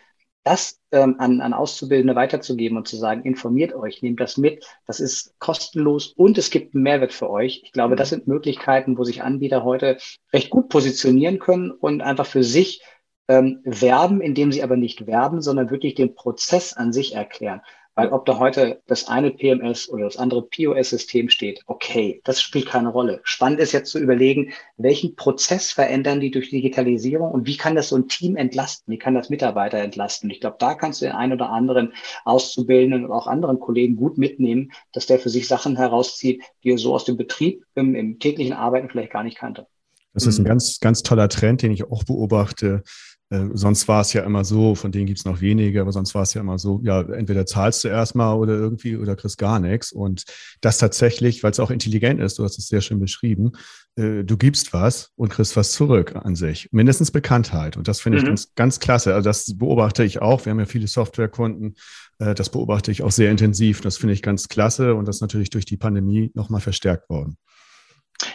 Das ähm, an, an Auszubildende weiterzugeben und zu sagen, informiert euch, nehmt das mit, das ist kostenlos und es gibt einen Mehrwert für euch. Ich glaube, das sind Möglichkeiten, wo sich Anbieter heute recht gut positionieren können und einfach für sich ähm, werben, indem sie aber nicht werben, sondern wirklich den Prozess an sich erklären. Weil ob da heute das eine PMS oder das andere POS-System steht, okay, das spielt keine Rolle. Spannend ist jetzt zu überlegen, welchen Prozess verändern die durch Digitalisierung und wie kann das so ein Team entlasten? Wie kann das Mitarbeiter entlasten? Ich glaube, da kannst du den einen oder anderen Auszubildenden und auch anderen Kollegen gut mitnehmen, dass der für sich Sachen herauszieht, die er so aus dem Betrieb im, im täglichen Arbeiten vielleicht gar nicht kannte. Das ist ein mhm. ganz, ganz toller Trend, den ich auch beobachte. Äh, sonst war es ja immer so, von denen gibt es noch wenige, aber sonst war es ja immer so, ja, entweder zahlst du erstmal oder irgendwie oder kriegst gar nichts. Und das tatsächlich, weil es auch intelligent ist, du hast es sehr schön beschrieben, äh, du gibst was und kriegst was zurück an sich. Mindestens Bekanntheit. Und das finde mhm. ich ganz, ganz klasse. Also das beobachte ich auch. Wir haben ja viele Softwarekunden. Äh, das beobachte ich auch sehr intensiv. Das finde ich ganz klasse und das ist natürlich durch die Pandemie nochmal verstärkt worden.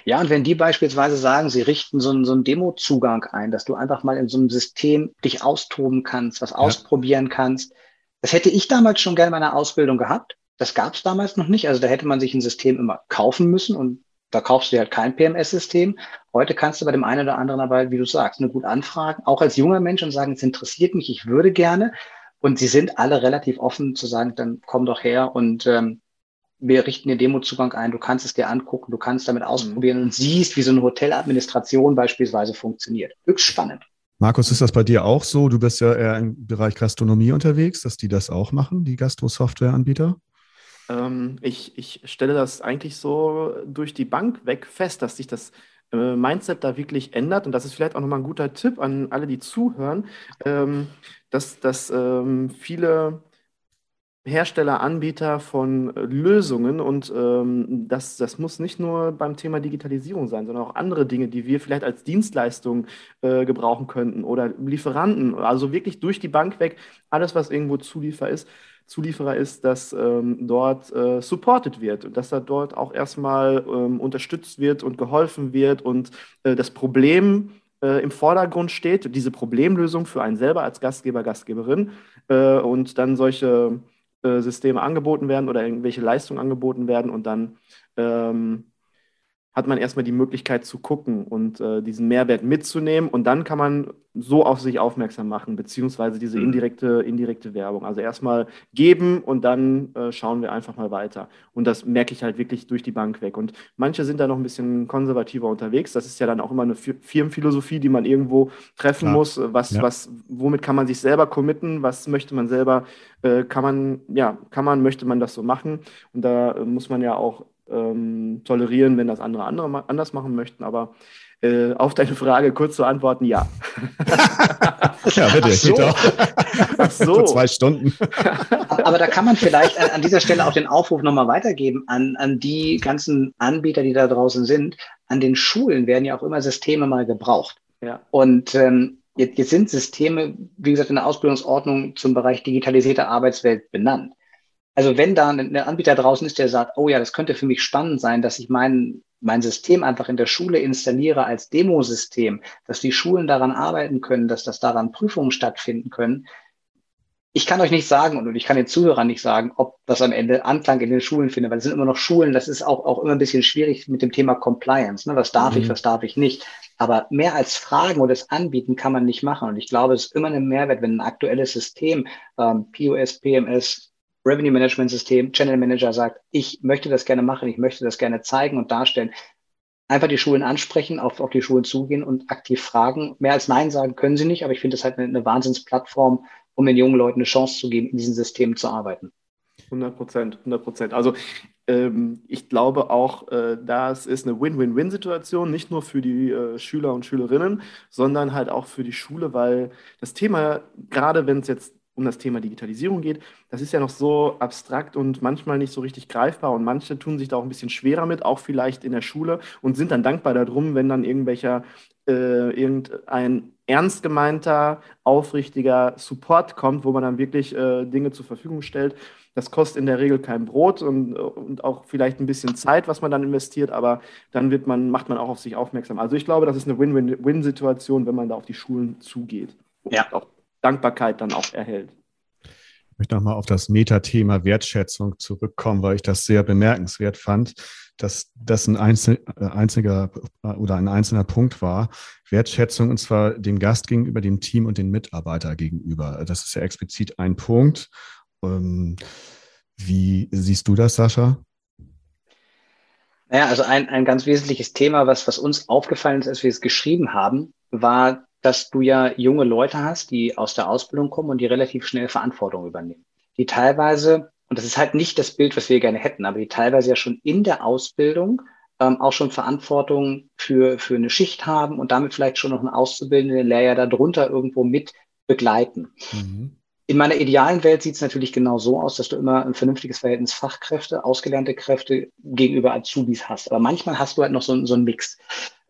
Ja, und wenn die beispielsweise sagen, sie richten so einen, so einen Demo-Zugang ein, dass du einfach mal in so einem System dich austoben kannst, was ja. ausprobieren kannst. Das hätte ich damals schon gerne in meiner Ausbildung gehabt. Das gab es damals noch nicht. Also da hätte man sich ein System immer kaufen müssen und da kaufst du halt kein PMS-System. Heute kannst du bei dem einen oder anderen aber, wie du sagst, eine gut anfragen, auch als junger Mensch und sagen, es interessiert mich, ich würde gerne. Und sie sind alle relativ offen zu sagen, dann komm doch her und ähm, wir richten den Demo-Zugang ein, du kannst es dir angucken, du kannst damit ausprobieren und siehst, wie so eine Hoteladministration beispielsweise funktioniert. Höchst spannend. Markus, ist das bei dir auch so? Du bist ja eher im Bereich Gastronomie unterwegs, dass die das auch machen, die Gastro-Software-Anbieter? Ähm, ich, ich stelle das eigentlich so durch die Bank weg fest, dass sich das äh, Mindset da wirklich ändert. Und das ist vielleicht auch nochmal ein guter Tipp an alle, die zuhören, ähm, dass, dass ähm, viele Hersteller, Anbieter von äh, Lösungen und ähm, das, das muss nicht nur beim Thema Digitalisierung sein, sondern auch andere Dinge, die wir vielleicht als Dienstleistung äh, gebrauchen könnten oder Lieferanten, also wirklich durch die Bank weg, alles, was irgendwo Zuliefer ist, Zulieferer ist, dass ähm, dort äh, supported wird und dass da dort auch erstmal ähm, unterstützt wird und geholfen wird und äh, das Problem äh, im Vordergrund steht, diese Problemlösung für einen selber als Gastgeber, Gastgeberin äh, und dann solche Systeme angeboten werden oder irgendwelche Leistungen angeboten werden und dann ähm, hat man erstmal die Möglichkeit zu gucken und äh, diesen Mehrwert mitzunehmen und dann kann man so auf sich aufmerksam machen, beziehungsweise diese mhm. indirekte, indirekte Werbung. Also erstmal geben und dann äh, schauen wir einfach mal weiter. Und das merke ich halt wirklich durch die Bank weg. Und manche sind da noch ein bisschen konservativer unterwegs. Das ist ja dann auch immer eine Firmenphilosophie, die man irgendwo treffen Klar. muss. Was, ja. was, womit kann man sich selber committen? Was möchte man selber, äh, kann man, ja, kann man, möchte man das so machen? Und da äh, muss man ja auch ähm, tolerieren, wenn das andere, andere anders machen möchten. Aber äh, auf deine Frage kurz zu antworten, ja. ja, bitte. Ach so. Ach so. Für zwei Stunden. Aber da kann man vielleicht an, dieser Stelle auch den Aufruf nochmal weitergeben an, an die ganzen Anbieter, die da draußen sind. An den Schulen werden ja auch immer Systeme mal gebraucht. Ja. Und ähm, jetzt, jetzt sind Systeme, wie gesagt, in der Ausbildungsordnung zum Bereich digitalisierte Arbeitswelt benannt. Also wenn da ein Anbieter draußen ist, der sagt, oh ja, das könnte für mich spannend sein, dass ich mein, mein System einfach in der Schule installiere als Demosystem, dass die Schulen daran arbeiten können, dass das daran Prüfungen stattfinden können. Ich kann euch nicht sagen und ich kann den Zuhörern nicht sagen, ob das am Ende Anklang in den Schulen findet, weil es sind immer noch Schulen, das ist auch, auch immer ein bisschen schwierig mit dem Thema Compliance. Ne? Was darf mhm. ich, was darf ich nicht? Aber mehr als Fragen oder das Anbieten kann man nicht machen. Und ich glaube, es ist immer ein Mehrwert, wenn ein aktuelles System, ähm, POS, PMS, Revenue Management System, Channel Manager sagt, ich möchte das gerne machen, ich möchte das gerne zeigen und darstellen. Einfach die Schulen ansprechen, auf, auf die Schulen zugehen und aktiv fragen. Mehr als Nein sagen können sie nicht, aber ich finde das halt eine, eine Wahnsinnsplattform, um den jungen Leuten eine Chance zu geben, in diesen Systemen zu arbeiten. 100 Prozent, 100 Prozent. Also ähm, ich glaube auch, äh, das ist eine Win-Win-Win-Situation, nicht nur für die äh, Schüler und Schülerinnen, sondern halt auch für die Schule, weil das Thema, gerade wenn es jetzt um das Thema Digitalisierung geht, das ist ja noch so abstrakt und manchmal nicht so richtig greifbar und manche tun sich da auch ein bisschen schwerer mit, auch vielleicht in der Schule und sind dann dankbar darum, wenn dann irgendwelcher, äh, irgendein ernst gemeinter, aufrichtiger Support kommt, wo man dann wirklich äh, Dinge zur Verfügung stellt. Das kostet in der Regel kein Brot und, und auch vielleicht ein bisschen Zeit, was man dann investiert, aber dann wird man, macht man auch auf sich aufmerksam. Also ich glaube, das ist eine Win-Win-Win-Situation, wenn man da auf die Schulen zugeht. Ja. auch Dankbarkeit dann auch erhält. Ich möchte nochmal auf das Metathema Wertschätzung zurückkommen, weil ich das sehr bemerkenswert fand, dass das ein einzel, äh, einziger äh, oder ein einzelner Punkt war. Wertschätzung und zwar dem Gast gegenüber, dem Team und den Mitarbeiter gegenüber. Das ist ja explizit ein Punkt. Ähm, wie siehst du das, Sascha? Naja, also ein, ein ganz wesentliches Thema, was, was uns aufgefallen ist, als wir es geschrieben haben, war dass du ja junge Leute hast, die aus der Ausbildung kommen und die relativ schnell Verantwortung übernehmen. Die teilweise, und das ist halt nicht das Bild, was wir gerne hätten, aber die teilweise ja schon in der Ausbildung ähm, auch schon Verantwortung für, für eine Schicht haben und damit vielleicht schon noch einen auszubildenden Lehrjahr darunter irgendwo mit begleiten. Mhm. In meiner idealen Welt sieht es natürlich genau so aus, dass du immer ein vernünftiges Verhältnis Fachkräfte, ausgelernte Kräfte gegenüber Azubis hast. Aber manchmal hast du halt noch so, so einen Mix.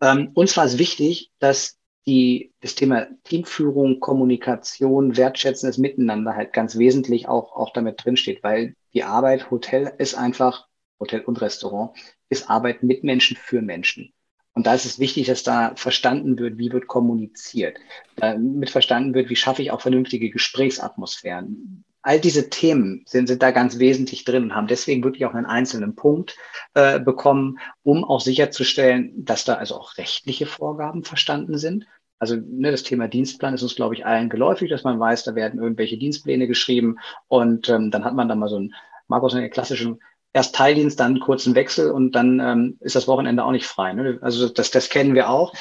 Ähm, uns war es wichtig, dass die, das Thema Teamführung, Kommunikation, wertschätzendes Miteinander halt ganz wesentlich auch, auch damit drinsteht, weil die Arbeit, Hotel ist einfach, Hotel und Restaurant, ist Arbeit mit Menschen für Menschen. Und da ist es wichtig, dass da verstanden wird, wie wird kommuniziert, damit verstanden wird, wie schaffe ich auch vernünftige Gesprächsatmosphären. All diese Themen sind, sind da ganz wesentlich drin und haben deswegen wirklich auch einen einzelnen Punkt äh, bekommen, um auch sicherzustellen, dass da also auch rechtliche Vorgaben verstanden sind also ne, das Thema Dienstplan ist uns, glaube ich, allen geläufig, dass man weiß, da werden irgendwelche Dienstpläne geschrieben und ähm, dann hat man da mal so ein, Markus, einen klassischen erst Teildienst, dann kurzen Wechsel und dann ähm, ist das Wochenende auch nicht frei. Ne? Also das, das kennen wir auch.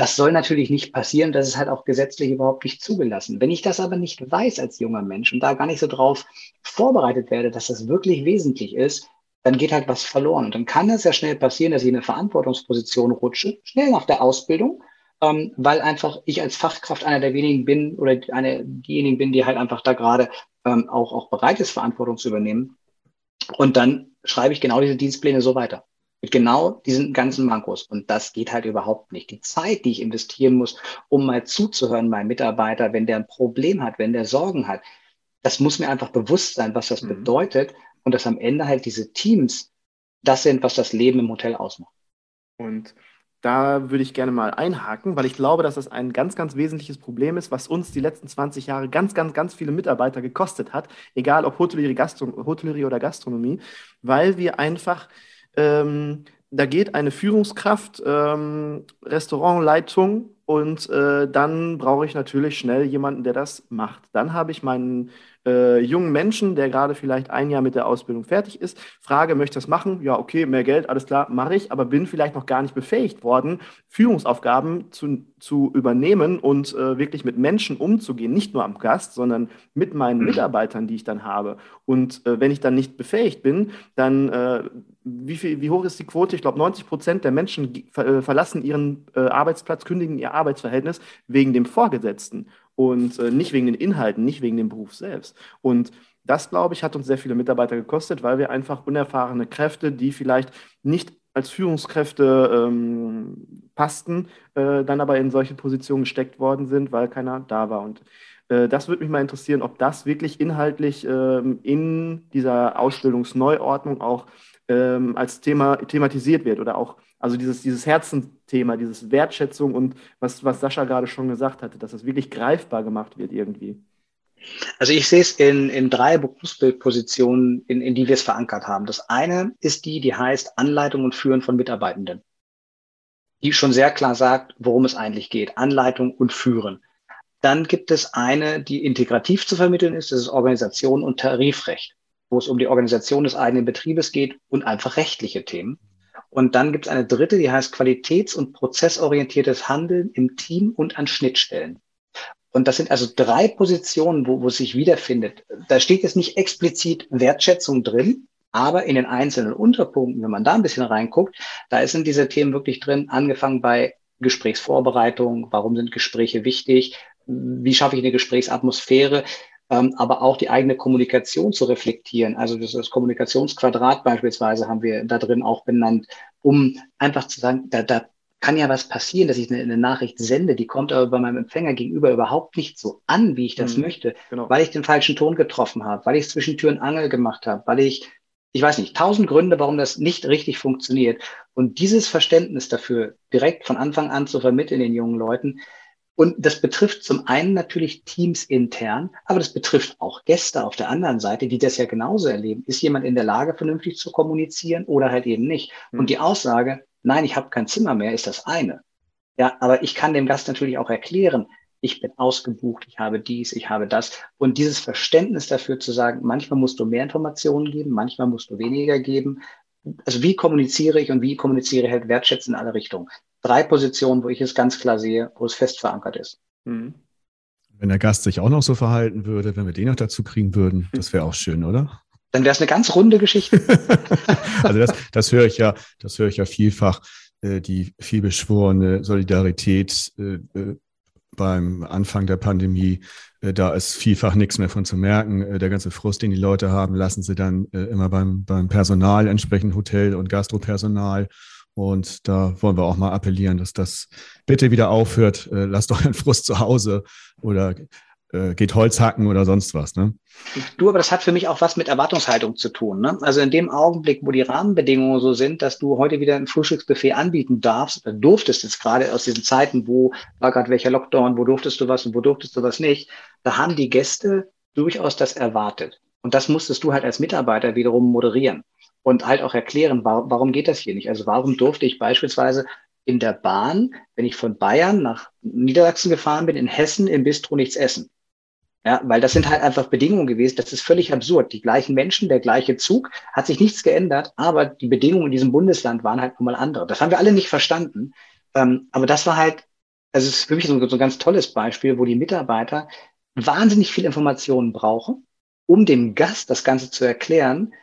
Das soll natürlich nicht passieren, das ist halt auch gesetzlich überhaupt nicht zugelassen. Wenn ich das aber nicht weiß als junger Mensch und da gar nicht so drauf vorbereitet werde, dass das wirklich wesentlich ist, dann geht halt was verloren. Und dann kann es ja schnell passieren, dass ich in eine Verantwortungsposition rutsche, schnell nach der Ausbildung, ähm, weil einfach ich als Fachkraft einer der wenigen bin oder eine diejenigen bin, die halt einfach da gerade ähm, auch, auch bereit ist, Verantwortung zu übernehmen. Und dann schreibe ich genau diese Dienstpläne so weiter. Mit genau diesen ganzen Mankos. Und das geht halt überhaupt nicht. Die Zeit, die ich investieren muss, um mal zuzuhören, meinem Mitarbeiter, wenn der ein Problem hat, wenn der Sorgen hat, das muss mir einfach bewusst sein, was das mhm. bedeutet. Und dass am Ende halt diese Teams das sind, was das Leben im Hotel ausmacht. Und da würde ich gerne mal einhaken, weil ich glaube, dass das ein ganz, ganz wesentliches Problem ist, was uns die letzten 20 Jahre ganz, ganz, ganz viele Mitarbeiter gekostet hat, egal ob Hotellerie, Gastro Hotellerie oder Gastronomie, weil wir einfach, ähm, da geht eine Führungskraft, ähm, Restaurantleitung und äh, dann brauche ich natürlich schnell jemanden, der das macht. Dann habe ich meinen äh, jungen Menschen, der gerade vielleicht ein Jahr mit der Ausbildung fertig ist, frage, möchte das machen? Ja, okay, mehr Geld, alles klar, mache ich, aber bin vielleicht noch gar nicht befähigt worden, Führungsaufgaben zu, zu übernehmen und äh, wirklich mit Menschen umzugehen, nicht nur am Gast, sondern mit meinen mhm. Mitarbeitern, die ich dann habe. Und äh, wenn ich dann nicht befähigt bin, dann äh, wie, viel, wie hoch ist die Quote? Ich glaube, 90 Prozent der Menschen äh, verlassen ihren äh, Arbeitsplatz, kündigen ihr Arbeitsverhältnis wegen dem Vorgesetzten und äh, nicht wegen den Inhalten, nicht wegen dem Beruf selbst. Und das, glaube ich, hat uns sehr viele Mitarbeiter gekostet, weil wir einfach unerfahrene Kräfte, die vielleicht nicht als Führungskräfte ähm, passten, äh, dann aber in solche Positionen gesteckt worden sind, weil keiner da war. Und äh, das würde mich mal interessieren, ob das wirklich inhaltlich ähm, in dieser Ausbildungsneuordnung auch ähm, als Thema thematisiert wird oder auch also dieses, dieses Herzensthema, dieses Wertschätzung und was, was Sascha gerade schon gesagt hatte, dass es wirklich greifbar gemacht wird irgendwie. Also ich sehe es in, in drei Berufsbildpositionen, in, in die wir es verankert haben. Das eine ist die, die heißt Anleitung und Führen von Mitarbeitenden. Die schon sehr klar sagt, worum es eigentlich geht. Anleitung und Führen. Dann gibt es eine, die integrativ zu vermitteln ist, das ist Organisation und Tarifrecht, wo es um die Organisation des eigenen Betriebes geht und einfach rechtliche Themen. Und dann gibt es eine dritte, die heißt qualitäts- und prozessorientiertes Handeln im Team und an Schnittstellen. Und das sind also drei Positionen, wo, wo es sich wiederfindet. Da steht jetzt nicht explizit Wertschätzung drin, aber in den einzelnen Unterpunkten, wenn man da ein bisschen reinguckt, da sind diese Themen wirklich drin, angefangen bei Gesprächsvorbereitung, warum sind Gespräche wichtig, wie schaffe ich eine Gesprächsatmosphäre, aber auch die eigene Kommunikation zu reflektieren. Also das, das Kommunikationsquadrat beispielsweise haben wir da drin auch benannt, um einfach zu sagen, da, da kann ja was passieren, dass ich eine, eine, Nachricht sende, die kommt aber bei meinem Empfänger gegenüber überhaupt nicht so an, wie ich das mhm, möchte, genau. weil ich den falschen Ton getroffen habe, weil ich es zwischen Tür und Angel gemacht habe, weil ich, ich weiß nicht, tausend Gründe, warum das nicht richtig funktioniert. Und dieses Verständnis dafür direkt von Anfang an zu vermitteln den jungen Leuten, und das betrifft zum einen natürlich Teams intern, aber das betrifft auch Gäste auf der anderen Seite, die das ja genauso erleben. Ist jemand in der Lage, vernünftig zu kommunizieren oder halt eben nicht? Mhm. Und die Aussage, nein, ich habe kein Zimmer mehr, ist das eine. Ja, aber ich kann dem Gast natürlich auch erklären, ich bin ausgebucht, ich habe dies, ich habe das. Und dieses Verständnis dafür zu sagen, manchmal musst du mehr Informationen geben, manchmal musst du weniger geben. Also wie kommuniziere ich und wie kommuniziere ich halt wertschätzend in alle Richtungen drei Positionen, wo ich es ganz klar sehe, wo es fest verankert ist. Mhm. Wenn der Gast sich auch noch so verhalten würde, wenn wir den noch dazu kriegen würden, das wäre auch schön, oder? Dann wäre es eine ganz runde Geschichte. also das, das höre ich ja, das höre ich ja vielfach, äh, die vielbeschworene Solidarität äh, äh, beim Anfang der Pandemie, äh, da ist vielfach nichts mehr von zu merken. Äh, der ganze Frust, den die Leute haben, lassen sie dann äh, immer beim, beim Personal, entsprechend Hotel- und Gastropersonal und da wollen wir auch mal appellieren, dass das bitte wieder aufhört. Lasst euren Frust zu Hause oder äh, geht Holz hacken oder sonst was. Ne? Du, aber das hat für mich auch was mit Erwartungshaltung zu tun. Ne? Also in dem Augenblick, wo die Rahmenbedingungen so sind, dass du heute wieder ein Frühstücksbuffet anbieten darfst, oder durftest jetzt gerade aus diesen Zeiten, wo war gerade welcher Lockdown, wo durftest du was und wo durftest du was nicht, da haben die Gäste durchaus das erwartet. Und das musstest du halt als Mitarbeiter wiederum moderieren und halt auch erklären, warum, warum geht das hier nicht? Also warum durfte ich beispielsweise in der Bahn, wenn ich von Bayern nach Niedersachsen gefahren bin, in Hessen im Bistro nichts essen? Ja, weil das sind halt einfach Bedingungen gewesen. Das ist völlig absurd. Die gleichen Menschen, der gleiche Zug, hat sich nichts geändert, aber die Bedingungen in diesem Bundesland waren halt nun mal andere. Das haben wir alle nicht verstanden. Ähm, aber das war halt, also es ist für mich so, so ein ganz tolles Beispiel, wo die Mitarbeiter wahnsinnig viel Informationen brauchen, um dem Gast das Ganze zu erklären,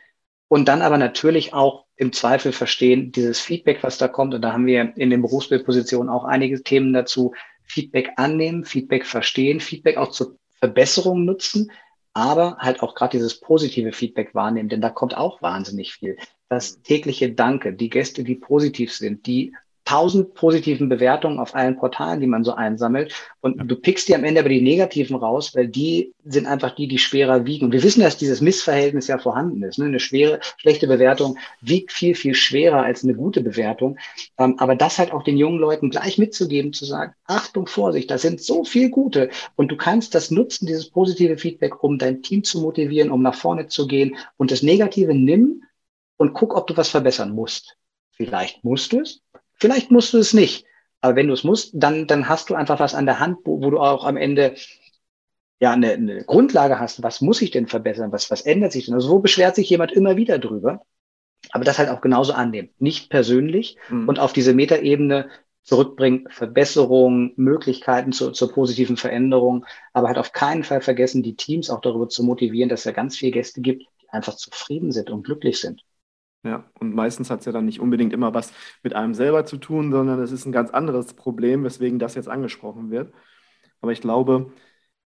und dann aber natürlich auch im Zweifel verstehen, dieses Feedback, was da kommt. Und da haben wir in den Berufsbildpositionen auch einige Themen dazu. Feedback annehmen, Feedback verstehen, Feedback auch zur Verbesserung nutzen, aber halt auch gerade dieses positive Feedback wahrnehmen, denn da kommt auch wahnsinnig viel. Das tägliche Danke, die Gäste, die positiv sind, die tausend positiven Bewertungen auf allen Portalen, die man so einsammelt. Und ja. du pickst die am Ende aber die negativen raus, weil die sind einfach die, die schwerer wiegen. Und wir wissen, dass dieses Missverhältnis ja vorhanden ist. Ne? Eine schwere, schlechte Bewertung wiegt viel, viel schwerer als eine gute Bewertung. Ähm, aber das halt auch den jungen Leuten gleich mitzugeben, zu sagen, Achtung, Vorsicht, da sind so viel gute. Und du kannst das nutzen, dieses positive Feedback, um dein Team zu motivieren, um nach vorne zu gehen. Und das Negative nimm und guck, ob du was verbessern musst. Vielleicht musst du es, Vielleicht musst du es nicht. Aber wenn du es musst, dann, dann hast du einfach was an der Hand, wo, wo du auch am Ende ja eine, eine Grundlage hast. Was muss ich denn verbessern? Was, was ändert sich denn? Also wo beschwert sich jemand immer wieder drüber? Aber das halt auch genauso annehmen. Nicht persönlich mhm. und auf diese Metaebene zurückbringen, Verbesserungen, Möglichkeiten zur, zur positiven Veränderung, aber halt auf keinen Fall vergessen, die Teams auch darüber zu motivieren, dass es ja ganz viele Gäste gibt, die einfach zufrieden sind und glücklich sind. Ja, und meistens hat es ja dann nicht unbedingt immer was mit einem selber zu tun, sondern es ist ein ganz anderes Problem, weswegen das jetzt angesprochen wird. Aber ich glaube,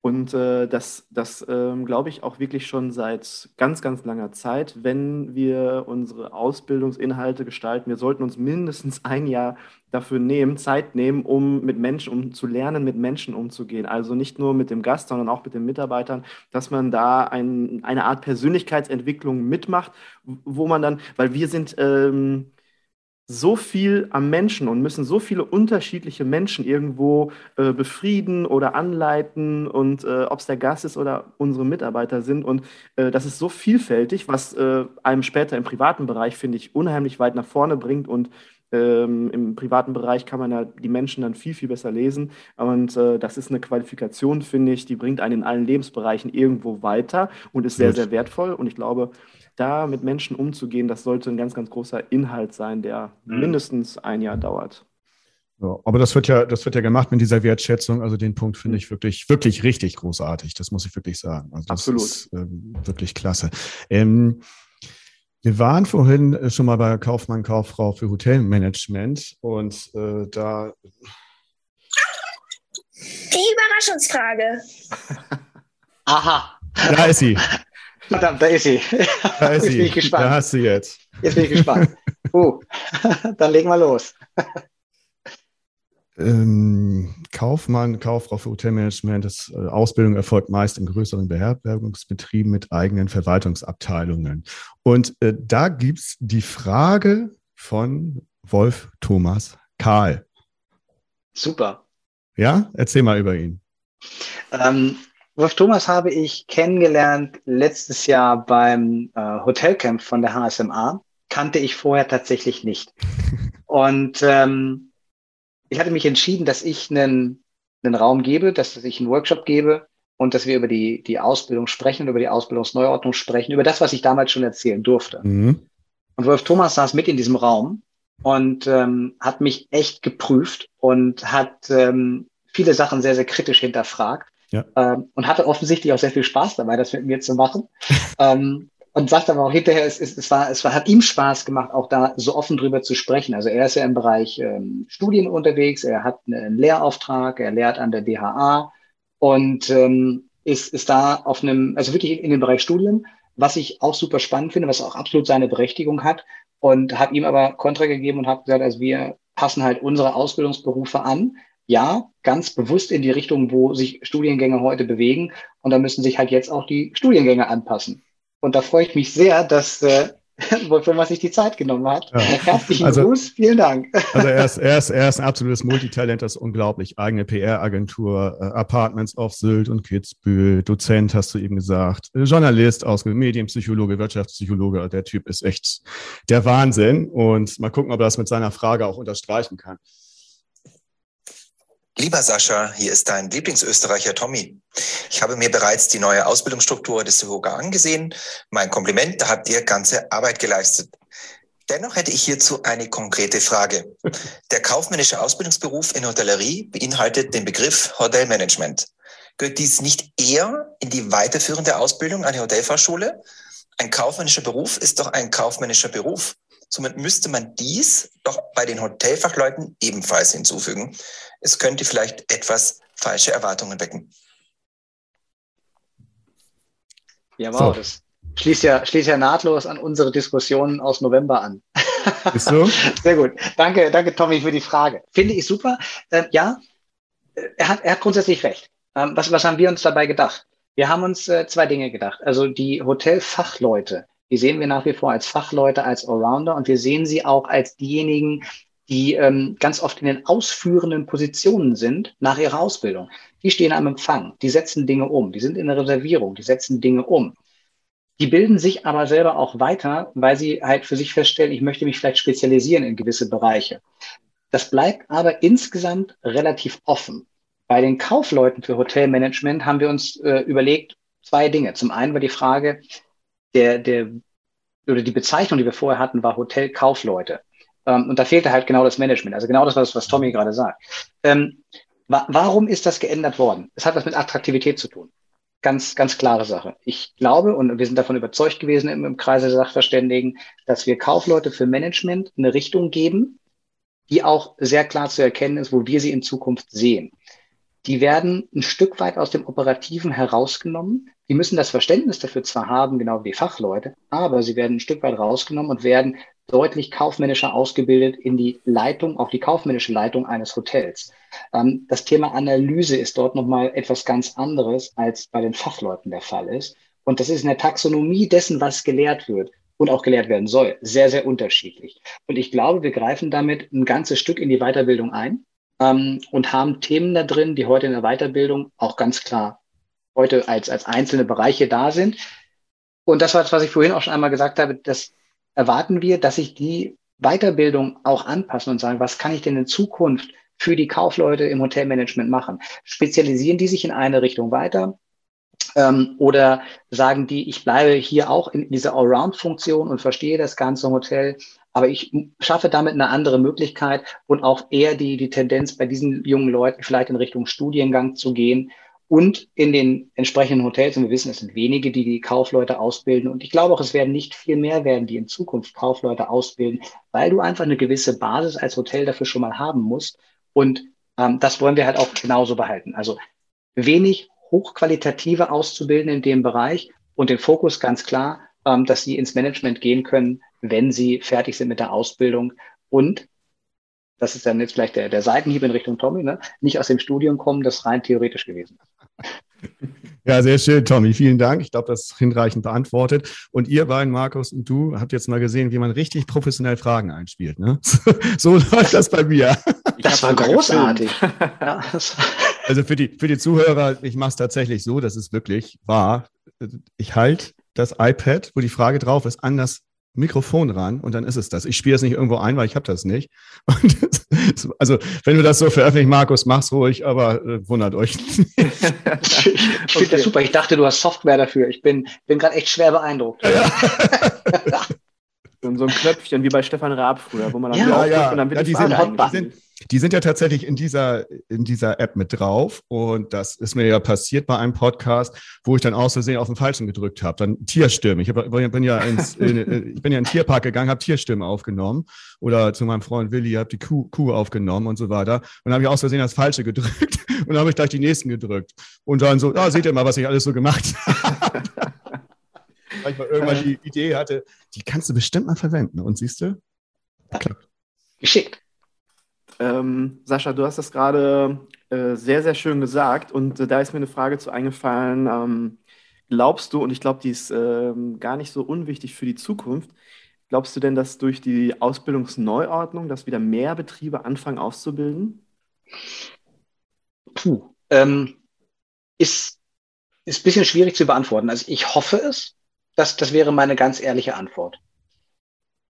und äh, das, das ähm, glaube ich auch wirklich schon seit ganz, ganz langer Zeit, wenn wir unsere Ausbildungsinhalte gestalten. Wir sollten uns mindestens ein Jahr dafür nehmen, Zeit nehmen, um mit Menschen, um zu lernen, mit Menschen umzugehen. Also nicht nur mit dem Gast, sondern auch mit den Mitarbeitern, dass man da ein, eine Art Persönlichkeitsentwicklung mitmacht, wo man dann, weil wir sind ähm, so viel am Menschen und müssen so viele unterschiedliche Menschen irgendwo äh, befrieden oder anleiten und äh, ob es der Gast ist oder unsere Mitarbeiter sind. Und äh, das ist so vielfältig, was äh, einem später im privaten Bereich, finde ich, unheimlich weit nach vorne bringt und ähm, Im privaten Bereich kann man ja die Menschen dann viel, viel besser lesen. Und äh, das ist eine Qualifikation, finde ich, die bringt einen in allen Lebensbereichen irgendwo weiter und ist sehr, sehr wertvoll. Und ich glaube, da mit Menschen umzugehen, das sollte ein ganz, ganz großer Inhalt sein, der mhm. mindestens ein Jahr dauert. Ja, aber das wird ja, das wird ja gemacht mit dieser Wertschätzung. Also den Punkt finde mhm. ich wirklich, wirklich richtig großartig. Das muss ich wirklich sagen. Also das Absolut. ist ähm, wirklich klasse. Ähm, wir waren vorhin äh, schon mal bei Kaufmann, Kauffrau für Hotelmanagement und äh, da. Die Überraschungsfrage. Aha. Da ist sie. Verdammt, da ist sie. Da ist Jetzt sie. bin ich gespannt. Da hast du jetzt. Jetzt bin ich gespannt. Uh, dann legen wir los. Ähm, Kaufmann, Kauffrau für Hotelmanagement, das, äh, Ausbildung erfolgt meist in größeren Beherbergungsbetrieben mit eigenen Verwaltungsabteilungen. Und äh, da gibt es die Frage von Wolf Thomas Karl. Super. Ja, erzähl mal über ihn. Ähm, Wolf Thomas habe ich kennengelernt letztes Jahr beim äh, Hotelcamp von der HSMA. Kannte ich vorher tatsächlich nicht. Und ähm, ich hatte mich entschieden, dass ich einen, einen Raum gebe, dass ich einen Workshop gebe und dass wir über die, die Ausbildung sprechen, über die Ausbildungsneuordnung sprechen, über das, was ich damals schon erzählen durfte. Mhm. Und Wolf Thomas saß mit in diesem Raum und ähm, hat mich echt geprüft und hat ähm, viele Sachen sehr, sehr kritisch hinterfragt. Ja. Ähm, und hatte offensichtlich auch sehr viel Spaß dabei, das mit mir zu machen. ähm, und sagt aber auch hinterher, es, es, es, war, es war, hat ihm Spaß gemacht, auch da so offen drüber zu sprechen. Also er ist ja im Bereich ähm, Studien unterwegs, er hat einen Lehrauftrag, er lehrt an der DHA und ähm, ist, ist da auf einem, also wirklich in dem Bereich Studien, was ich auch super spannend finde, was auch absolut seine Berechtigung hat und habe ihm aber Kontra gegeben und habe gesagt, also wir passen halt unsere Ausbildungsberufe an. Ja, ganz bewusst in die Richtung, wo sich Studiengänge heute bewegen. Und da müssen sich halt jetzt auch die Studiengänge anpassen. Und da freue ich mich sehr, dass äh, Thomas sich die Zeit genommen hat. Ja. Herzlichen also, Gruß, vielen Dank. Also er ist, er ist, er ist ein absolutes Multitalent, das ist unglaublich. Eigene PR-Agentur, äh, Apartments auf Sylt und Kitzbühel, Dozent, hast du eben gesagt, äh, Journalist, ausgebildet, Medienpsychologe, Wirtschaftspsychologe. Der Typ ist echt der Wahnsinn. Und mal gucken, ob er das mit seiner Frage auch unterstreichen kann. Lieber Sascha, hier ist dein Lieblingsösterreicher Tommy. Ich habe mir bereits die neue Ausbildungsstruktur des SEHOGA angesehen. Mein Kompliment, da habt ihr ganze Arbeit geleistet. Dennoch hätte ich hierzu eine konkrete Frage. Der kaufmännische Ausbildungsberuf in Hotellerie beinhaltet den Begriff Hotelmanagement. Gehört dies nicht eher in die weiterführende Ausbildung an die Hotelfachschule? Ein kaufmännischer Beruf ist doch ein kaufmännischer Beruf. Somit müsste man dies doch bei den Hotelfachleuten ebenfalls hinzufügen. Es könnte vielleicht etwas falsche Erwartungen wecken. Ja, wow, so. das schließt ja, schließt ja nahtlos an unsere Diskussionen aus November an. Ist so? Sehr gut. Danke, danke, Tommy, für die Frage. Finde ich super. Ähm, ja, er hat, er hat grundsätzlich recht. Ähm, was, was haben wir uns dabei gedacht? Wir haben uns äh, zwei Dinge gedacht. Also die Hotelfachleute, die sehen wir nach wie vor als Fachleute, als Allrounder und wir sehen sie auch als diejenigen, die ähm, ganz oft in den ausführenden Positionen sind nach ihrer Ausbildung. Die stehen am Empfang, die setzen Dinge um, die sind in der Reservierung, die setzen Dinge um. Die bilden sich aber selber auch weiter, weil sie halt für sich feststellen, ich möchte mich vielleicht spezialisieren in gewisse Bereiche. Das bleibt aber insgesamt relativ offen. Bei den Kaufleuten für Hotelmanagement haben wir uns äh, überlegt, zwei Dinge. Zum einen war die Frage, der, der, oder die Bezeichnung, die wir vorher hatten, war Hotelkaufleute. Ähm, und da fehlte halt genau das Management. Also genau das, was, was Tommy gerade sagt. Ähm, wa warum ist das geändert worden? Es hat was mit Attraktivität zu tun. Ganz, ganz klare Sache. Ich glaube, und wir sind davon überzeugt gewesen im, im Kreise der Sachverständigen, dass wir Kaufleute für Management eine Richtung geben, die auch sehr klar zu erkennen ist, wo wir sie in Zukunft sehen die werden ein Stück weit aus dem Operativen herausgenommen. Die müssen das Verständnis dafür zwar haben, genau wie Fachleute, aber sie werden ein Stück weit rausgenommen und werden deutlich kaufmännischer ausgebildet in die Leitung, auch die kaufmännische Leitung eines Hotels. Ähm, das Thema Analyse ist dort nochmal etwas ganz anderes, als bei den Fachleuten der Fall ist. Und das ist in der Taxonomie dessen, was gelehrt wird und auch gelehrt werden soll, sehr, sehr unterschiedlich. Und ich glaube, wir greifen damit ein ganzes Stück in die Weiterbildung ein ähm, und haben Themen da drin, die heute in der Weiterbildung auch ganz klar heute als, als einzelne Bereiche da sind. Und das war was ich vorhin auch schon einmal gesagt habe, das erwarten wir, dass sich die Weiterbildung auch anpassen und sagen, was kann ich denn in Zukunft für die Kaufleute im Hotelmanagement machen? Spezialisieren die sich in eine Richtung weiter? Ähm, oder sagen die, ich bleibe hier auch in dieser Allround-Funktion und verstehe das ganze Hotel, aber ich schaffe damit eine andere Möglichkeit und auch eher die, die Tendenz bei diesen jungen Leuten vielleicht in Richtung Studiengang zu gehen und in den entsprechenden Hotels. Und wir wissen, es sind wenige, die die Kaufleute ausbilden. Und ich glaube auch, es werden nicht viel mehr werden, die in Zukunft Kaufleute ausbilden, weil du einfach eine gewisse Basis als Hotel dafür schon mal haben musst. Und ähm, das wollen wir halt auch genauso behalten. Also wenig hochqualitative Auszubildende in dem Bereich und den Fokus ganz klar, ähm, dass sie ins Management gehen können, wenn sie fertig sind mit der Ausbildung und das ist dann jetzt vielleicht der, der Seitenhieb in Richtung Tommy, ne? nicht aus dem Studium kommen, das rein theoretisch gewesen ist. Ja, sehr schön, Tommy. Vielen Dank. Ich glaube, das ist hinreichend beantwortet. Und ihr beiden, Markus und du, habt jetzt mal gesehen, wie man richtig professionell Fragen einspielt. Ne? So, läuft das bei mir. Das war großartig. also für die, für die Zuhörer, ich mache es tatsächlich so, das ist wirklich wahr. Ich halte das iPad, wo die Frage drauf ist, an das Mikrofon ran und dann ist es das. Ich spiele es nicht irgendwo ein, weil ich habe das nicht. Das, also wenn du das so veröffentlicht, Markus, mach's ruhig, aber äh, wundert euch. ich finde okay. das super. Ich dachte, du hast Software dafür. Ich bin, bin gerade echt schwer beeindruckt. Ja. so ein Knöpfchen wie bei Stefan Raab früher, wo man dann ja, ja. und dann wird ja, die, die, sind, die, sind, die sind ja tatsächlich in dieser, in dieser App mit drauf. Und das ist mir ja passiert bei einem Podcast, wo ich dann aus Versehen auf den Falschen gedrückt habe. Dann Tierstimmen. Ich hab, bin, ja ins, in, ich bin ja in den Tierpark gegangen, habe Tierstimmen aufgenommen. Oder zu meinem Freund Willi, habe die Kuh, Kuh aufgenommen und so weiter. Und dann habe ich aus Versehen das Falsche gedrückt. Und dann habe ich gleich die nächsten gedrückt. Und dann so, ah, seht ihr mal, was ich alles so gemacht habe. Weil ich mal irgendwann die Idee hatte, die kannst du bestimmt mal verwenden. Und siehst du? Klappt. Geschickt. Ähm, Sascha, du hast das gerade äh, sehr, sehr schön gesagt und äh, da ist mir eine Frage zu eingefallen. Ähm, glaubst du, und ich glaube, die ist äh, gar nicht so unwichtig für die Zukunft, glaubst du denn, dass durch die Ausbildungsneuordnung, dass wieder mehr Betriebe anfangen auszubilden? Puh, ähm, ist, ist ein bisschen schwierig zu beantworten. Also ich hoffe es. Das, das wäre meine ganz ehrliche Antwort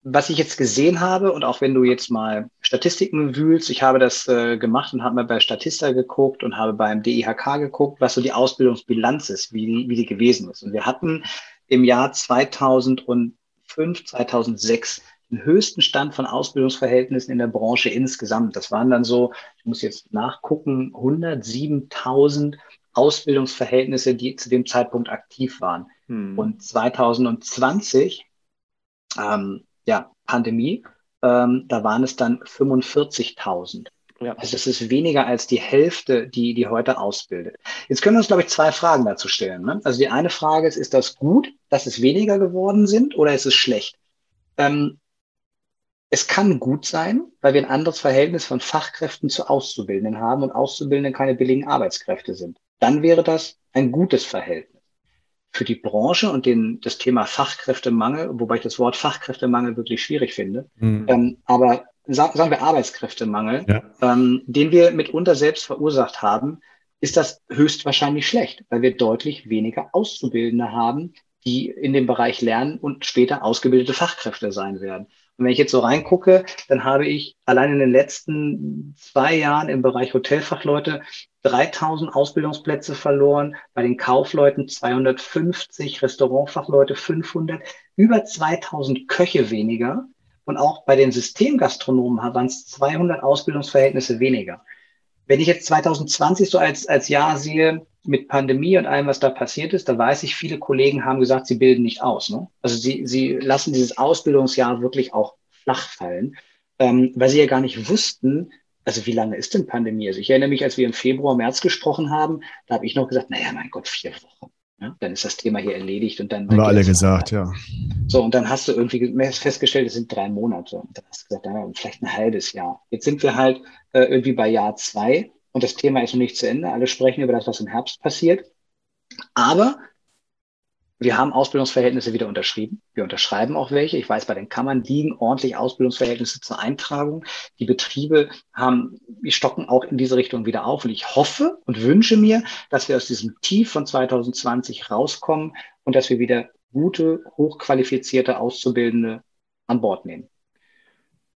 was ich jetzt gesehen habe, und auch wenn du jetzt mal Statistiken wühlst, ich habe das äh, gemacht und habe mal bei Statista geguckt und habe beim DIHK geguckt, was so die Ausbildungsbilanz ist, wie die, wie die gewesen ist. Und wir hatten im Jahr 2005, 2006 den höchsten Stand von Ausbildungsverhältnissen in der Branche insgesamt. Das waren dann so, ich muss jetzt nachgucken, 107.000 Ausbildungsverhältnisse, die zu dem Zeitpunkt aktiv waren. Hm. Und 2020 ähm, ja, Pandemie, ähm, da waren es dann 45.000. Ja. Also das ist weniger als die Hälfte, die die heute ausbildet. Jetzt können wir uns, glaube ich, zwei Fragen dazu stellen. Ne? Also die eine Frage ist, ist das gut, dass es weniger geworden sind oder ist es schlecht? Ähm, Es kann gut sein, weil wir ein anderes Verhältnis von Fachkräften zu Auszubildenden haben und Auszubildende keine billigen Arbeitskräfte sind. Dann wäre das ein gutes Verhältnis. Für die Branche und den, das Thema Fachkräftemangel, wobei ich das Wort Fachkräftemangel wirklich schwierig finde, mhm. ähm, aber sagen wir Arbeitskräftemangel, ja. ähm, den wir mitunter selbst verursacht haben, ist das höchstwahrscheinlich schlecht, weil wir deutlich weniger Auszubildende haben, die in dem Bereich lernen und später ausgebildete Fachkräfte sein werden. Und wenn ich jetzt so reingucke, dann habe ich allein in den letzten zwei Jahren im Bereich Hotelfachleute 3000 Ausbildungsplätze verloren, bei den Kaufleuten 250, Restaurantfachleute 500, über 2000 Köche weniger. Und auch bei den Systemgastronomen waren es 200 Ausbildungsverhältnisse weniger. Wenn ich jetzt 2020 so als, als Jahr sehe, mit Pandemie und allem, was da passiert ist, da weiß ich, viele Kollegen haben gesagt, sie bilden nicht aus. Ne? Also sie, sie lassen dieses Ausbildungsjahr wirklich auch flach fallen, ähm, weil sie ja gar nicht wussten, also wie lange ist denn Pandemie? Also ich erinnere mich, als wir im Februar, März gesprochen haben, da habe ich noch gesagt, naja, mein Gott, vier Wochen. Ja, dann ist das Thema hier erledigt und dann. Haben wir alle gesagt, ja. So, und dann hast du irgendwie festgestellt, es sind drei Monate. Und dann hast du gesagt, naja, vielleicht ein halbes Jahr. Jetzt sind wir halt äh, irgendwie bei Jahr zwei und das Thema ist noch nicht zu Ende. Alle sprechen über das, was im Herbst passiert. Aber wir haben Ausbildungsverhältnisse wieder unterschrieben. Wir unterschreiben auch welche. Ich weiß, bei den Kammern liegen ordentlich Ausbildungsverhältnisse zur Eintragung. Die Betriebe haben, die stocken auch in diese Richtung wieder auf. Und ich hoffe und wünsche mir, dass wir aus diesem Tief von 2020 rauskommen und dass wir wieder gute, hochqualifizierte Auszubildende an Bord nehmen.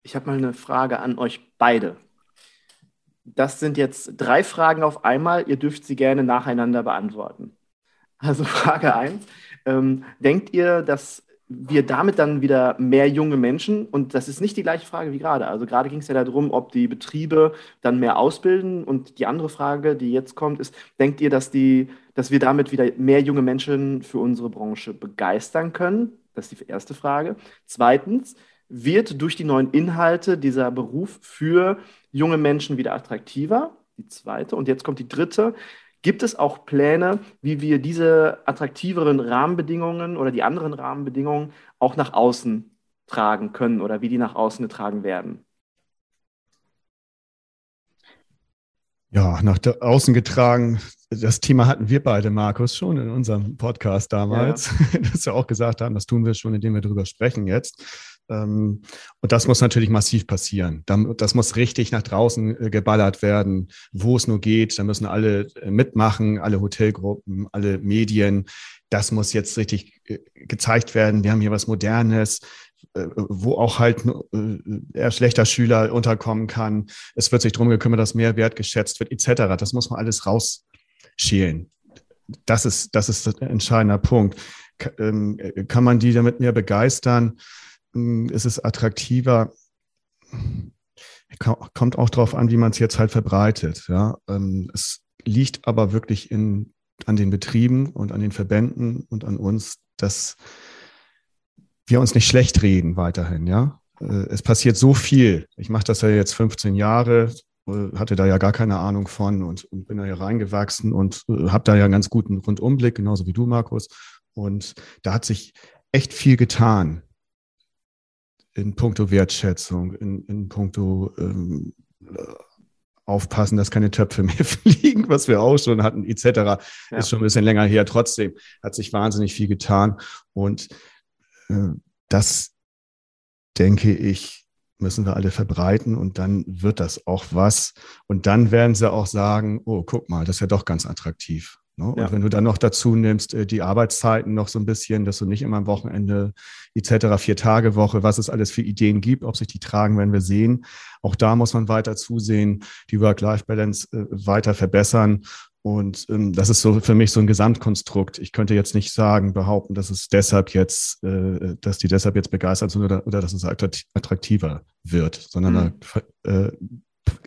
Ich habe mal eine Frage an euch beide. Das sind jetzt drei Fragen auf einmal. Ihr dürft sie gerne nacheinander beantworten. Also Frage 1. Ähm, denkt ihr, dass wir damit dann wieder mehr junge Menschen, und das ist nicht die gleiche Frage wie gerade, also gerade ging es ja darum, ob die Betriebe dann mehr ausbilden und die andere Frage, die jetzt kommt, ist, denkt ihr, dass, die, dass wir damit wieder mehr junge Menschen für unsere Branche begeistern können? Das ist die erste Frage. Zweitens, wird durch die neuen Inhalte dieser Beruf für junge Menschen wieder attraktiver? Die zweite. Und jetzt kommt die dritte. Gibt es auch Pläne, wie wir diese attraktiveren Rahmenbedingungen oder die anderen Rahmenbedingungen auch nach außen tragen können oder wie die nach außen getragen werden? Ja, nach außen getragen. Das Thema hatten wir beide, Markus, schon in unserem Podcast damals, ja. dass wir auch gesagt haben, das tun wir schon, indem wir darüber sprechen jetzt. Ähm, und das muss natürlich massiv passieren. Das muss richtig nach draußen äh, geballert werden, wo es nur geht. Da müssen alle äh, mitmachen, alle Hotelgruppen, alle Medien. Das muss jetzt richtig äh, gezeigt werden. Wir haben hier was Modernes, wo auch halt eher schlechter Schüler unterkommen kann. Es wird sich darum gekümmert, dass mehr Wert geschätzt wird, etc. Das muss man alles rausschälen. Das ist, das ist ein entscheidender Punkt. Ähm, kann man die damit mehr begeistern? Ist es attraktiver. Kommt auch darauf an, wie man es jetzt halt verbreitet. Ja? Ähm, es liegt aber wirklich in, an den Betrieben und an den Verbänden und an uns, dass wir uns nicht schlecht reden weiterhin. Ja? Äh, es passiert so viel. Ich mache das ja jetzt 15 Jahre, äh, hatte da ja gar keine Ahnung von und, und bin da ja reingewachsen und äh, habe da ja einen ganz guten Rundumblick, genauso wie du, Markus. Und da hat sich echt viel getan in puncto Wertschätzung, in, in puncto ähm, aufpassen, dass keine Töpfe mehr fliegen, was wir auch schon hatten, etc. Ja. Ist schon ein bisschen länger her. Trotzdem hat sich wahnsinnig viel getan. Und äh, das, denke ich, müssen wir alle verbreiten und dann wird das auch was. Und dann werden sie auch sagen, oh, guck mal, das ist ja doch ganz attraktiv. Ne? Und ja. wenn du dann noch dazu nimmst, äh, die Arbeitszeiten noch so ein bisschen, dass du nicht immer am Wochenende etc., vier Tage Woche, was es alles für Ideen gibt, ob sich die tragen, werden wir sehen. Auch da muss man weiter zusehen, die Work-Life-Balance äh, weiter verbessern. Und ähm, das ist so für mich so ein Gesamtkonstrukt. Ich könnte jetzt nicht sagen, behaupten, dass es deshalb jetzt, äh, dass die deshalb jetzt begeistert sind oder, oder dass es attraktiver wird, sondern mhm. da äh,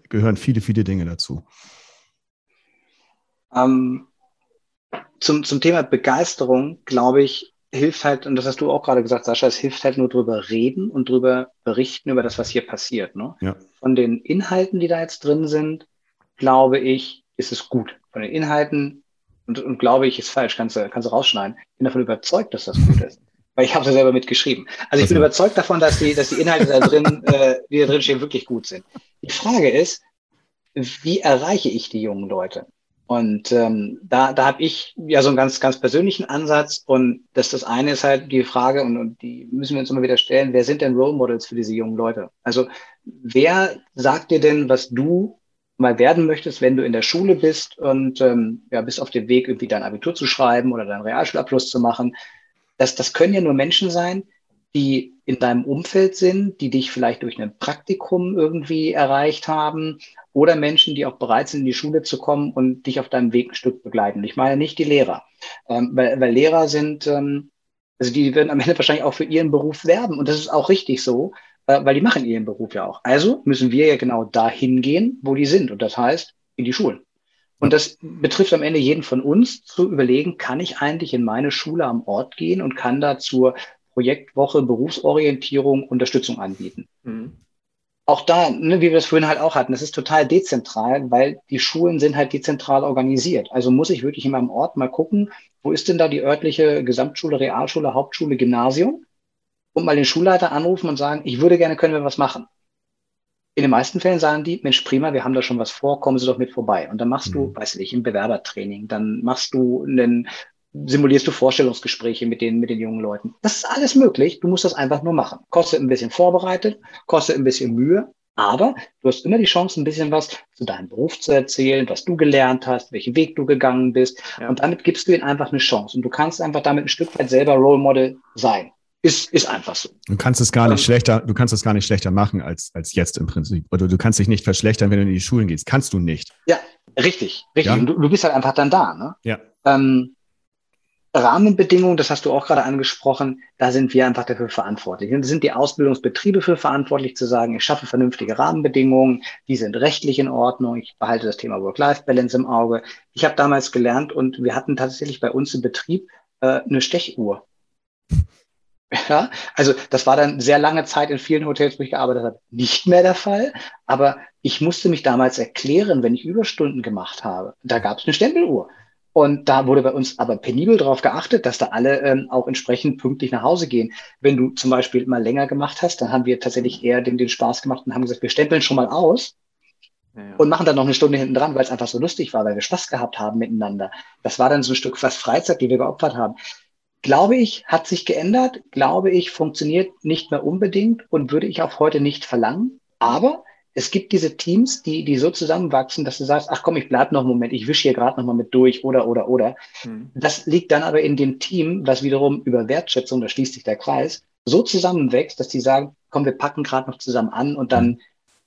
gehören viele, viele Dinge dazu. Ähm, zum, zum Thema Begeisterung, glaube ich, hilft halt, und das hast du auch gerade gesagt, Sascha, es hilft halt nur drüber reden und drüber berichten über das, was hier passiert. Ne? Ja. Von den Inhalten, die da jetzt drin sind, glaube ich, ist es gut. Von den Inhalten, und, und glaube ich, ist falsch, kannst du, kannst du rausschneiden. Bin davon überzeugt, dass das gut ist. weil ich habe sie selber mitgeschrieben. Also ich bin überzeugt davon, dass die, dass die Inhalte da drin, äh, die da drin stehen, wirklich gut sind. Die Frage ist, wie erreiche ich die jungen Leute? Und ähm, da, da habe ich ja so einen ganz, ganz persönlichen Ansatz. Und das, das eine ist halt die Frage, und, und die müssen wir uns immer wieder stellen, wer sind denn Role Models für diese jungen Leute? Also wer sagt dir denn, was du mal werden möchtest, wenn du in der Schule bist und ähm, ja, bist auf dem Weg, irgendwie dein Abitur zu schreiben oder deinen Realschulabschluss zu machen? Das, das können ja nur Menschen sein, die in deinem Umfeld sind, die dich vielleicht durch ein Praktikum irgendwie erreicht haben oder Menschen, die auch bereit sind, in die Schule zu kommen und dich auf deinem Weg ein Stück begleiten. Ich meine nicht die Lehrer, ähm, weil, weil Lehrer sind, ähm, also die werden am Ende wahrscheinlich auch für ihren Beruf werben und das ist auch richtig so, äh, weil die machen ihren Beruf ja auch. Also müssen wir ja genau dahin gehen, wo die sind und das heißt in die Schulen. Und das betrifft am Ende jeden von uns zu überlegen, kann ich eigentlich in meine Schule am Ort gehen und kann da zur Projektwoche Berufsorientierung Unterstützung anbieten. Mhm. Auch da, ne, wie wir das vorhin halt auch hatten, das ist total dezentral, weil die Schulen sind halt dezentral organisiert. Also muss ich wirklich in meinem Ort mal gucken, wo ist denn da die örtliche Gesamtschule, Realschule, Hauptschule, Gymnasium und mal den Schulleiter anrufen und sagen, ich würde gerne, können wir was machen. In den meisten Fällen sagen die, Mensch, prima, wir haben da schon was vor, kommen Sie doch mit vorbei. Und dann machst du, mhm. weiß ich nicht, ein Bewerbertraining, dann machst du einen simulierst du Vorstellungsgespräche mit den, mit den jungen Leuten. Das ist alles möglich. Du musst das einfach nur machen. Kostet ein bisschen vorbereitet, kostet ein bisschen Mühe, aber du hast immer die Chance, ein bisschen was zu deinem Beruf zu erzählen, was du gelernt hast, welchen Weg du gegangen bist. Ja. Und damit gibst du ihnen einfach eine Chance. Und du kannst einfach damit ein Stück weit selber Role Model sein. Ist, ist einfach so. Du kannst es gar nicht schlechter, du kannst es gar nicht schlechter machen als, als jetzt im Prinzip. Oder du kannst dich nicht verschlechtern, wenn du in die Schulen gehst. Kannst du nicht. Ja, richtig, richtig. Ja? Du, du bist halt einfach dann da, ne? Ja. Ähm, Rahmenbedingungen, das hast du auch gerade angesprochen, da sind wir einfach dafür verantwortlich. Und sind die Ausbildungsbetriebe für verantwortlich zu sagen, ich schaffe vernünftige Rahmenbedingungen, die sind rechtlich in Ordnung, ich behalte das Thema Work-Life-Balance im Auge. Ich habe damals gelernt und wir hatten tatsächlich bei uns im Betrieb äh, eine Stechuhr. Ja, also das war dann sehr lange Zeit in vielen Hotels, wo ich gearbeitet habe, nicht mehr der Fall. Aber ich musste mich damals erklären, wenn ich Überstunden gemacht habe. Da gab es eine Stempeluhr. Und da wurde bei uns aber penibel darauf geachtet, dass da alle ähm, auch entsprechend pünktlich nach Hause gehen. Wenn du zum Beispiel mal länger gemacht hast, dann haben wir tatsächlich eher den, den Spaß gemacht und haben gesagt, wir stempeln schon mal aus ja, ja. und machen dann noch eine Stunde hinten dran, weil es einfach so lustig war, weil wir Spaß gehabt haben miteinander. Das war dann so ein Stück fast Freizeit, die wir geopfert haben. Glaube ich, hat sich geändert. Glaube ich, funktioniert nicht mehr unbedingt und würde ich auch heute nicht verlangen. Aber es gibt diese Teams, die, die so zusammenwachsen, dass du sagst, ach komm, ich bleib noch einen Moment, ich wische hier gerade noch mal mit durch oder, oder, oder. Mhm. Das liegt dann aber in dem Team, was wiederum über Wertschätzung, da schließt sich der Kreis, so zusammenwächst, dass die sagen, komm, wir packen gerade noch zusammen an und dann mhm.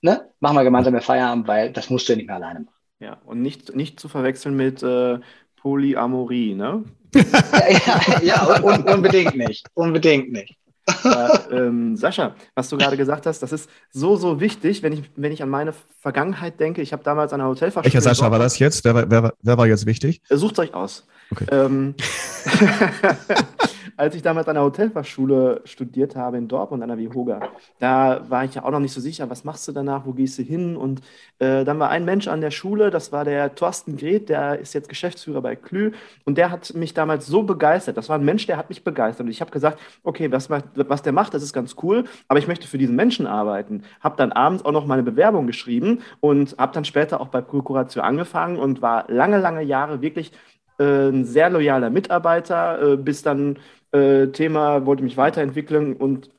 ne, machen wir gemeinsam Feierabend, weil das musst du ja nicht mehr alleine machen. Ja, und nicht, nicht zu verwechseln mit äh, Polyamorie, ne? ja, ja, ja un unbedingt nicht. Unbedingt nicht. Aber, ähm, Sascha, was du gerade gesagt hast, das ist so, so wichtig, wenn ich, wenn ich an meine Vergangenheit denke. Ich habe damals an einer Hotelfachschule. Welcher Sascha war das jetzt? Wer, wer, wer war jetzt wichtig? Sucht euch aus. Okay. Ähm, als ich damals an der Hotelfachschule studiert habe in Dortmund an der Vihoga, da war ich ja auch noch nicht so sicher, was machst du danach, wo gehst du hin? Und äh, dann war ein Mensch an der Schule, das war der Thorsten Gret, der ist jetzt Geschäftsführer bei Klü und der hat mich damals so begeistert. Das war ein Mensch, der hat mich begeistert. Und ich habe gesagt, okay, was, was der macht, das ist ganz cool, aber ich möchte für diesen Menschen arbeiten. Habe dann abends auch noch meine Bewerbung geschrieben und habe dann später auch bei Prokuratio angefangen und war lange, lange Jahre wirklich äh, ein sehr loyaler Mitarbeiter, äh, bis dann äh, Thema, wollte mich weiterentwickeln und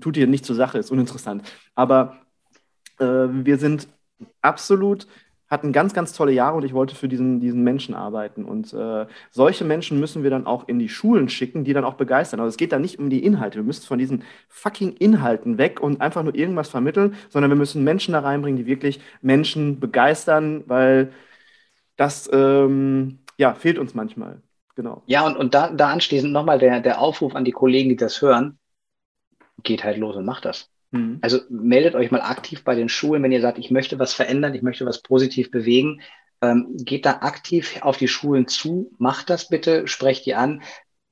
tut dir nicht zur Sache, ist uninteressant. Aber äh, wir sind absolut, hatten ganz, ganz tolle Jahre und ich wollte für diesen, diesen Menschen arbeiten. Und äh, solche Menschen müssen wir dann auch in die Schulen schicken, die dann auch begeistern. Also es geht da nicht um die Inhalte. Wir müssen von diesen fucking Inhalten weg und einfach nur irgendwas vermitteln, sondern wir müssen Menschen da reinbringen, die wirklich Menschen begeistern, weil das ähm, ja, fehlt uns manchmal. Genau. Ja, und, und da, da anschließend nochmal der, der Aufruf an die Kollegen, die das hören, geht halt los und macht das. Mhm. Also meldet euch mal aktiv bei den Schulen, wenn ihr sagt, ich möchte was verändern, ich möchte was positiv bewegen. Ähm, geht da aktiv auf die Schulen zu, macht das bitte, sprecht die an.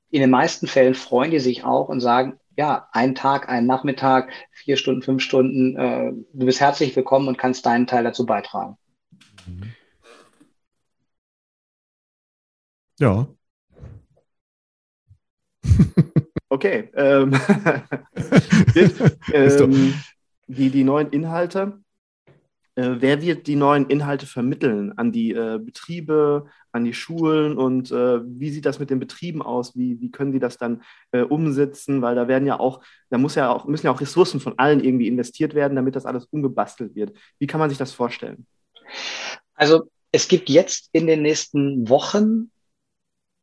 In den meisten Fällen freuen die sich auch und sagen, ja, ein Tag, ein Nachmittag, vier Stunden, fünf Stunden, äh, du bist herzlich willkommen und kannst deinen Teil dazu beitragen. Ja, Okay. Ähm, ähm, die, die neuen Inhalte, äh, wer wird die neuen Inhalte vermitteln an die äh, Betriebe, an die Schulen und äh, wie sieht das mit den Betrieben aus? Wie, wie können die das dann äh, umsetzen? Weil da werden ja auch, da muss ja auch, müssen ja auch Ressourcen von allen irgendwie investiert werden, damit das alles umgebastelt wird. Wie kann man sich das vorstellen? Also es gibt jetzt in den nächsten Wochen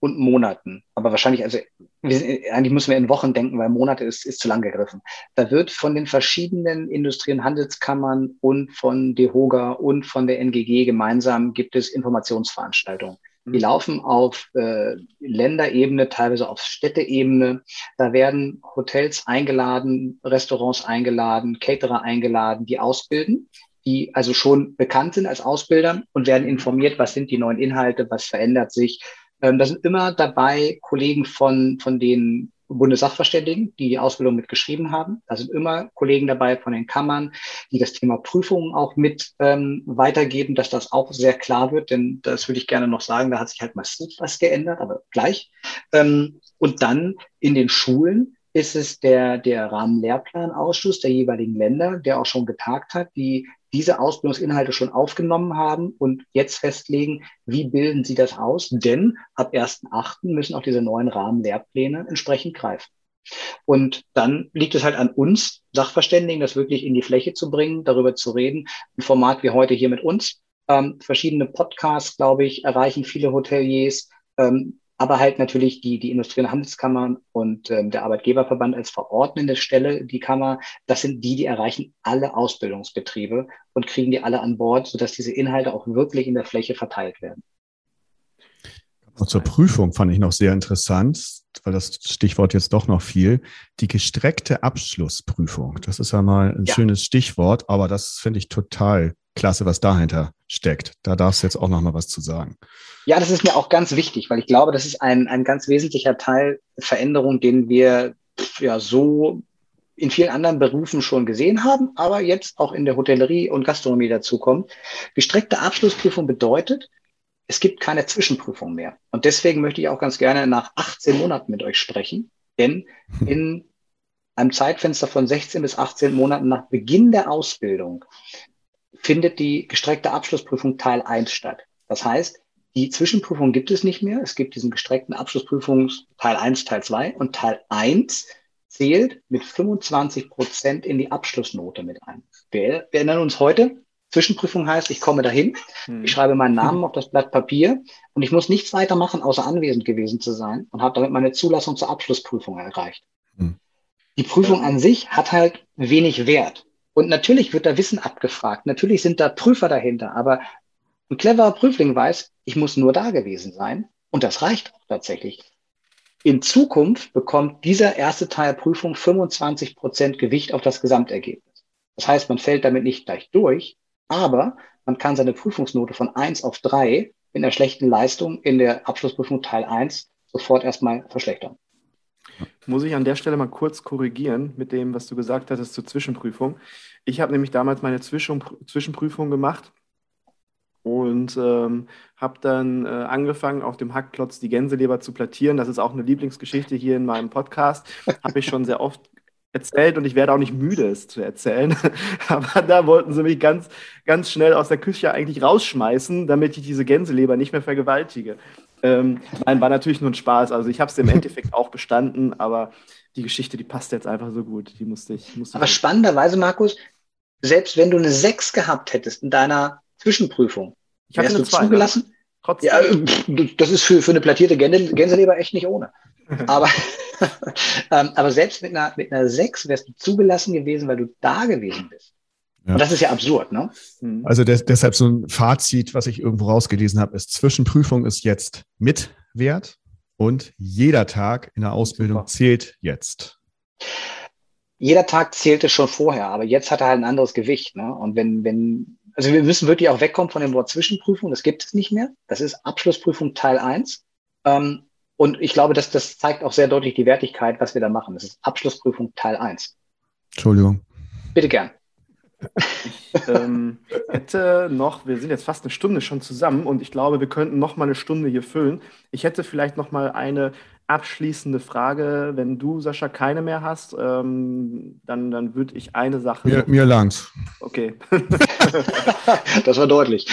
und Monaten. Aber wahrscheinlich, also sind, eigentlich müssen wir in Wochen denken, weil Monate ist, ist zu lang gegriffen. Da wird von den verschiedenen Industrie- und Handelskammern und von DEHOGA und von der NGG gemeinsam gibt es Informationsveranstaltungen. Die mhm. laufen auf äh, Länderebene, teilweise auf Städteebene. Da werden Hotels eingeladen, Restaurants eingeladen, Caterer eingeladen, die ausbilden, die also schon bekannt sind als Ausbilder und werden informiert, was sind die neuen Inhalte, was verändert sich, ähm, da sind immer dabei Kollegen von, von den Bundessachverständigen, die die Ausbildung mitgeschrieben haben. Da sind immer Kollegen dabei von den Kammern, die das Thema Prüfungen auch mit ähm, weitergeben, dass das auch sehr klar wird, denn das würde ich gerne noch sagen, da hat sich halt massiv was geändert, aber gleich. Ähm, und dann in den Schulen ist es der, der Rahmenlehrplanausschuss der jeweiligen Länder, der auch schon getagt hat, die diese Ausbildungsinhalte schon aufgenommen haben und jetzt festlegen, wie bilden sie das aus? Denn ab 1.8. müssen auch diese neuen Rahmenlehrpläne entsprechend greifen. Und dann liegt es halt an uns, Sachverständigen, das wirklich in die Fläche zu bringen, darüber zu reden. Ein Format wie heute hier mit uns. Ähm, verschiedene Podcasts, glaube ich, erreichen viele Hoteliers. Ähm, aber halt natürlich die, die Industrie- und Handelskammern und ähm, der Arbeitgeberverband als verordnende Stelle, die Kammer, das sind die, die erreichen alle Ausbildungsbetriebe und kriegen die alle an Bord, sodass diese Inhalte auch wirklich in der Fläche verteilt werden. Auch zur Prüfung fand ich noch sehr interessant, weil das Stichwort jetzt doch noch viel. Die gestreckte Abschlussprüfung. Das ist ja mal ein ja. schönes Stichwort, aber das finde ich total klasse, was dahinter steckt. Da darfst du jetzt auch noch mal was zu sagen. Ja, das ist mir auch ganz wichtig, weil ich glaube, das ist ein, ein ganz wesentlicher Teil Veränderung, den wir ja so in vielen anderen Berufen schon gesehen haben, aber jetzt auch in der Hotellerie und Gastronomie dazukommt. Gestreckte Abschlussprüfung bedeutet, es gibt keine Zwischenprüfung mehr. Und deswegen möchte ich auch ganz gerne nach 18 Monaten mit euch sprechen, denn in einem Zeitfenster von 16 bis 18 Monaten nach Beginn der Ausbildung findet die gestreckte Abschlussprüfung Teil 1 statt. Das heißt, die Zwischenprüfung gibt es nicht mehr. Es gibt diesen gestreckten Abschlussprüfungs Teil 1, Teil 2 und Teil 1 zählt mit 25 Prozent in die Abschlussnote mit ein. Wir, wir erinnern uns heute, Zwischenprüfung heißt, ich komme dahin, hm. ich schreibe meinen Namen auf das Blatt Papier und ich muss nichts weiter machen, außer anwesend gewesen zu sein und habe damit meine Zulassung zur Abschlussprüfung erreicht. Hm. Die Prüfung an sich hat halt wenig Wert. Und natürlich wird da Wissen abgefragt. Natürlich sind da Prüfer dahinter. Aber ein cleverer Prüfling weiß, ich muss nur da gewesen sein. Und das reicht auch tatsächlich. In Zukunft bekommt dieser erste Teil Prüfung 25 Prozent Gewicht auf das Gesamtergebnis. Das heißt, man fällt damit nicht gleich durch, aber man kann seine Prüfungsnote von eins auf drei in der schlechten Leistung in der Abschlussprüfung Teil eins sofort erstmal verschlechtern. Muss ich an der Stelle mal kurz korrigieren mit dem, was du gesagt hattest zur Zwischenprüfung. Ich habe nämlich damals meine Zwischen Zwischenprüfung gemacht und ähm, habe dann äh, angefangen, auf dem Hackklotz die Gänseleber zu plattieren. Das ist auch eine Lieblingsgeschichte hier in meinem Podcast. Habe ich schon sehr oft erzählt und ich werde auch nicht müde, es zu erzählen. Aber da wollten sie mich ganz, ganz schnell aus der Küche eigentlich rausschmeißen, damit ich diese Gänseleber nicht mehr vergewaltige. Ähm, nein, war natürlich nur ein Spaß. Also ich habe es im Endeffekt auch bestanden, aber die Geschichte, die passt jetzt einfach so gut. Die musste ich. Musste aber spannenderweise, Markus, selbst wenn du eine 6 gehabt hättest in deiner Zwischenprüfung, ich hatte eine 2, ne? zugelassen? Trotzdem. Ja, das ist für, für eine plattierte Gänseleber echt nicht ohne. Aber, ähm, aber selbst mit einer, mit einer 6 wärst du zugelassen gewesen, weil du da gewesen bist. Ja. Und das ist ja absurd, ne? Mhm. Also des, deshalb so ein Fazit, was ich irgendwo rausgelesen habe, ist, Zwischenprüfung ist jetzt mit Wert und jeder Tag in der Ausbildung Super. zählt jetzt. Jeder Tag zählte schon vorher, aber jetzt hat er halt ein anderes Gewicht. Ne? Und wenn, wenn, also wir müssen wirklich auch wegkommen von dem Wort Zwischenprüfung, das gibt es nicht mehr. Das ist Abschlussprüfung Teil 1. Ähm, und ich glaube, dass das zeigt auch sehr deutlich die Wertigkeit, was wir da machen. Das ist Abschlussprüfung Teil 1. Entschuldigung. Bitte gern. Ich ähm, hätte noch, wir sind jetzt fast eine Stunde schon zusammen und ich glaube, wir könnten noch mal eine Stunde hier füllen. Ich hätte vielleicht noch mal eine, abschließende Frage. Wenn du, Sascha, keine mehr hast, ähm, dann, dann würde ich eine Sache. Mir, mir langs. Okay. das war deutlich.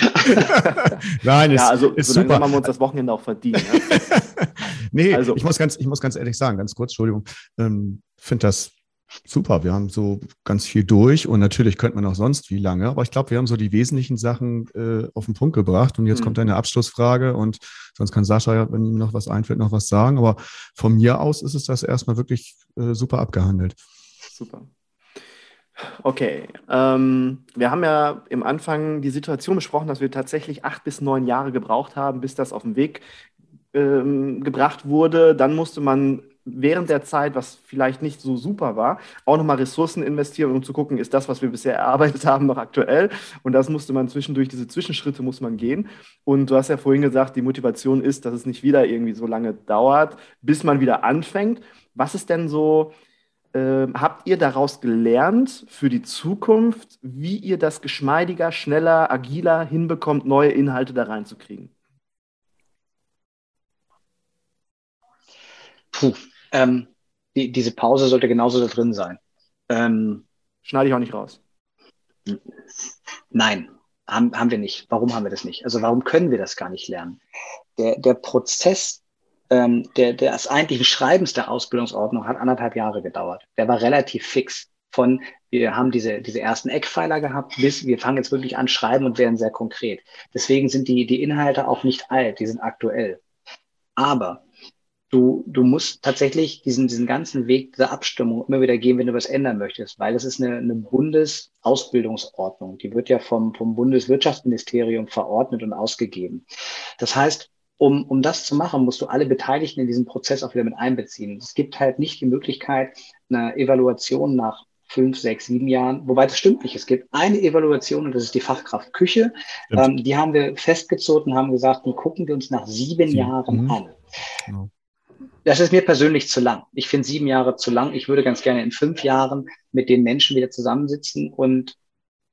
Nein, ja, ist, also ist so super. haben wir uns das Wochenende auch verdient. Ne? nee, Also- ich, muss ganz, ich muss ganz ehrlich sagen, ganz kurz, Entschuldigung, ähm, finde das super. Wir haben so ganz viel durch und natürlich könnte man auch sonst wie lange, aber ich glaube, wir haben so die wesentlichen Sachen äh, auf den Punkt gebracht und jetzt Mhm. kommt eine Abschlussfrage und sonst kann Sascha, ja, wenn ihm noch was einfällt, noch was sagen, aber von mir aus ist es das erstmal wirklich äh, super abgehandelt. Super. Okay, ähm, wir haben ja im Anfang die Situation besprochen, dass wir tatsächlich acht bis neun Jahre gebraucht haben, bis das auf den Weg ähm, gebracht wurde. Dann musste man während der Zeit, was vielleicht nicht so super war, auch nochmal Ressourcen investieren, um zu gucken, ist das, was wir bisher erarbeitet haben, noch aktuell? Und das musste man zwischendurch, diese Zwischenschritte muss man gehen. Und du hast ja vorhin gesagt, die Motivation ist, dass es nicht wieder irgendwie so lange dauert, bis man wieder anfängt. Was ist denn so, ähm, habt ihr daraus gelernt für die Zukunft, wie ihr das geschmeidiger, schneller, agiler hinbekommt, neue Inhalte da reinzukriegen? Puh, ähm, die, diese Pause sollte genauso da drin sein. Ähm, Schneide ich auch nicht raus. Nein, haben, haben wir nicht. Warum haben wir das nicht? Also warum können wir das gar nicht lernen? Der, der Prozess ähm, der, des eigentlichen Schreibens der Ausbildungsordnung hat anderthalb Jahre gedauert. Der war relativ fix. Von wir haben diese, diese ersten Eckpfeiler gehabt, bis wir fangen jetzt wirklich an schreiben und werden sehr konkret. Deswegen sind die, die Inhalte auch nicht alt, die sind aktuell. Aber du, du musst tatsächlich diesen, diesen ganzen Weg der Abstimmung immer wieder gehen, wenn du was ändern möchtest, weil das ist eine, eine Bundesausbildungsordnung. Die wird ja vom, vom Bundeswirtschaftsministerium verordnet und ausgegeben. Das heißt, um, um das zu machen, musst du alle Beteiligten in diesen Prozess auch wieder mit einbeziehen. Es gibt halt nicht die Möglichkeit, eine Evaluation nach fünf, sechs, sieben Jahren, wobei das stimmt nicht. Es gibt eine Evaluation und das ist die Fachkraft Küche. Ähm, die haben wir festgezogen und haben gesagt, die gucken wir uns nach sieben Sieben, Jahren mhm. an. Genau. Das ist mir persönlich zu lang. Ich finde sieben Jahre zu lang. Ich würde ganz gerne in fünf Jahren mit den Menschen wieder zusammensitzen und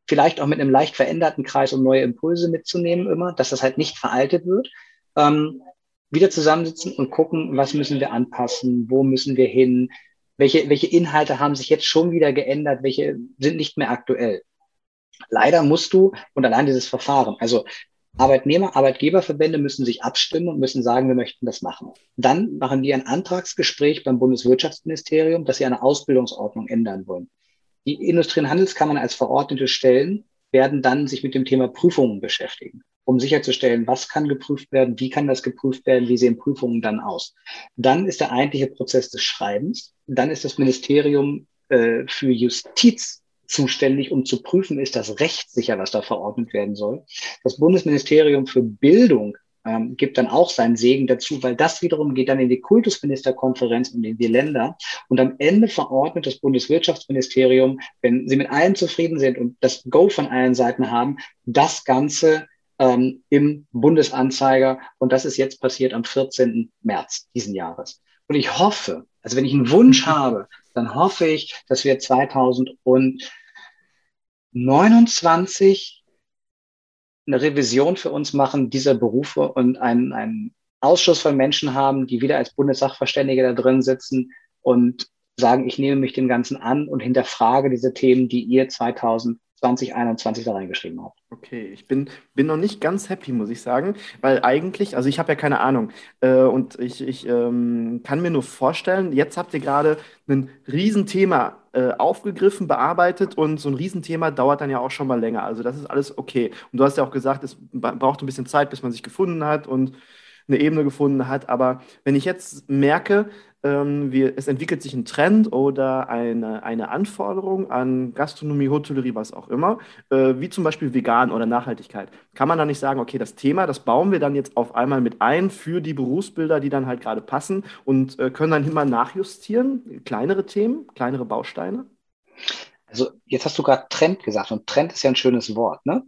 vielleicht auch mit einem leicht veränderten Kreis, um neue Impulse mitzunehmen immer, dass das halt nicht veraltet wird. Ähm, wieder zusammensitzen und gucken, was müssen wir anpassen, wo müssen wir hin, welche, welche Inhalte haben sich jetzt schon wieder geändert, welche sind nicht mehr aktuell. Leider musst du, und allein dieses Verfahren, also Arbeitnehmer, Arbeitgeberverbände müssen sich abstimmen und müssen sagen, wir möchten das machen. Dann machen die ein Antragsgespräch beim Bundeswirtschaftsministerium, dass sie eine Ausbildungsordnung ändern wollen. Die Industrie- und Handelskammern als verordnete Stellen werden dann sich mit dem Thema Prüfungen beschäftigen, um sicherzustellen, was kann geprüft werden, wie kann das geprüft werden, wie sehen Prüfungen dann aus. Dann ist der eigentliche Prozess des Schreibens. Dann ist das Ministerium äh, für Justiz zuständig, um zu prüfen, ist das rechtssicher, was da verordnet werden soll. Das Bundesministerium für Bildung ähm, gibt dann auch seinen Segen dazu, weil das wiederum geht dann in die Kultusministerkonferenz und in die Länder. Und am Ende verordnet das Bundeswirtschaftsministerium, wenn sie mit allen zufrieden sind und das Go von allen Seiten haben, das Ganze ähm, im Bundesanzeiger. Und das ist jetzt passiert am 14. März diesen Jahres. Und ich hoffe, also wenn ich einen Wunsch habe, dann hoffe ich, dass wir 2029 eine Revision für uns machen dieser Berufe und einen, einen Ausschuss von Menschen haben, die wieder als Bundessachverständige da drin sitzen und sagen, ich nehme mich dem Ganzen an und hinterfrage diese Themen, die ihr 2021 da reingeschrieben habt. Okay, ich bin, bin noch nicht ganz happy, muss ich sagen, weil eigentlich, also ich habe ja keine Ahnung äh, und ich, ich ähm, kann mir nur vorstellen, jetzt habt ihr gerade ein Riesenthema äh, aufgegriffen, bearbeitet und so ein Riesenthema dauert dann ja auch schon mal länger. Also das ist alles okay. Und du hast ja auch gesagt, es braucht ein bisschen Zeit, bis man sich gefunden hat und eine Ebene gefunden hat. Aber wenn ich jetzt merke, ähm, wir, es entwickelt sich ein Trend oder eine, eine Anforderung an Gastronomie, Hotellerie, was auch immer, äh, wie zum Beispiel vegan oder Nachhaltigkeit, kann man dann nicht sagen, okay, das Thema, das bauen wir dann jetzt auf einmal mit ein für die Berufsbilder, die dann halt gerade passen und äh, können dann immer nachjustieren, kleinere Themen, kleinere Bausteine? Also jetzt hast du gerade Trend gesagt und Trend ist ja ein schönes Wort, ne?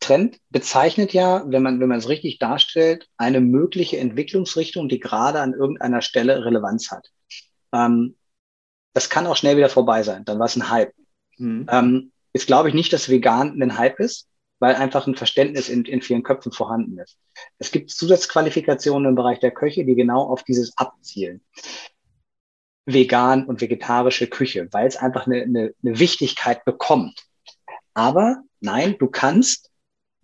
Trend bezeichnet ja, wenn man, wenn man es richtig darstellt, eine mögliche Entwicklungsrichtung, die gerade an irgendeiner Stelle Relevanz hat. Ähm, das kann auch schnell wieder vorbei sein. Dann war es ein Hype. Hm. Ähm, jetzt glaube ich nicht, dass vegan ein Hype ist. weil einfach ein Verständnis in, in vielen Köpfen vorhanden ist. Es gibt Zusatzqualifikationen im Bereich der Köche, die genau auf dieses abzielen. Vegan und vegetarische Küche, weil es einfach eine, eine, eine Wichtigkeit bekommt. Aber nein, du kannst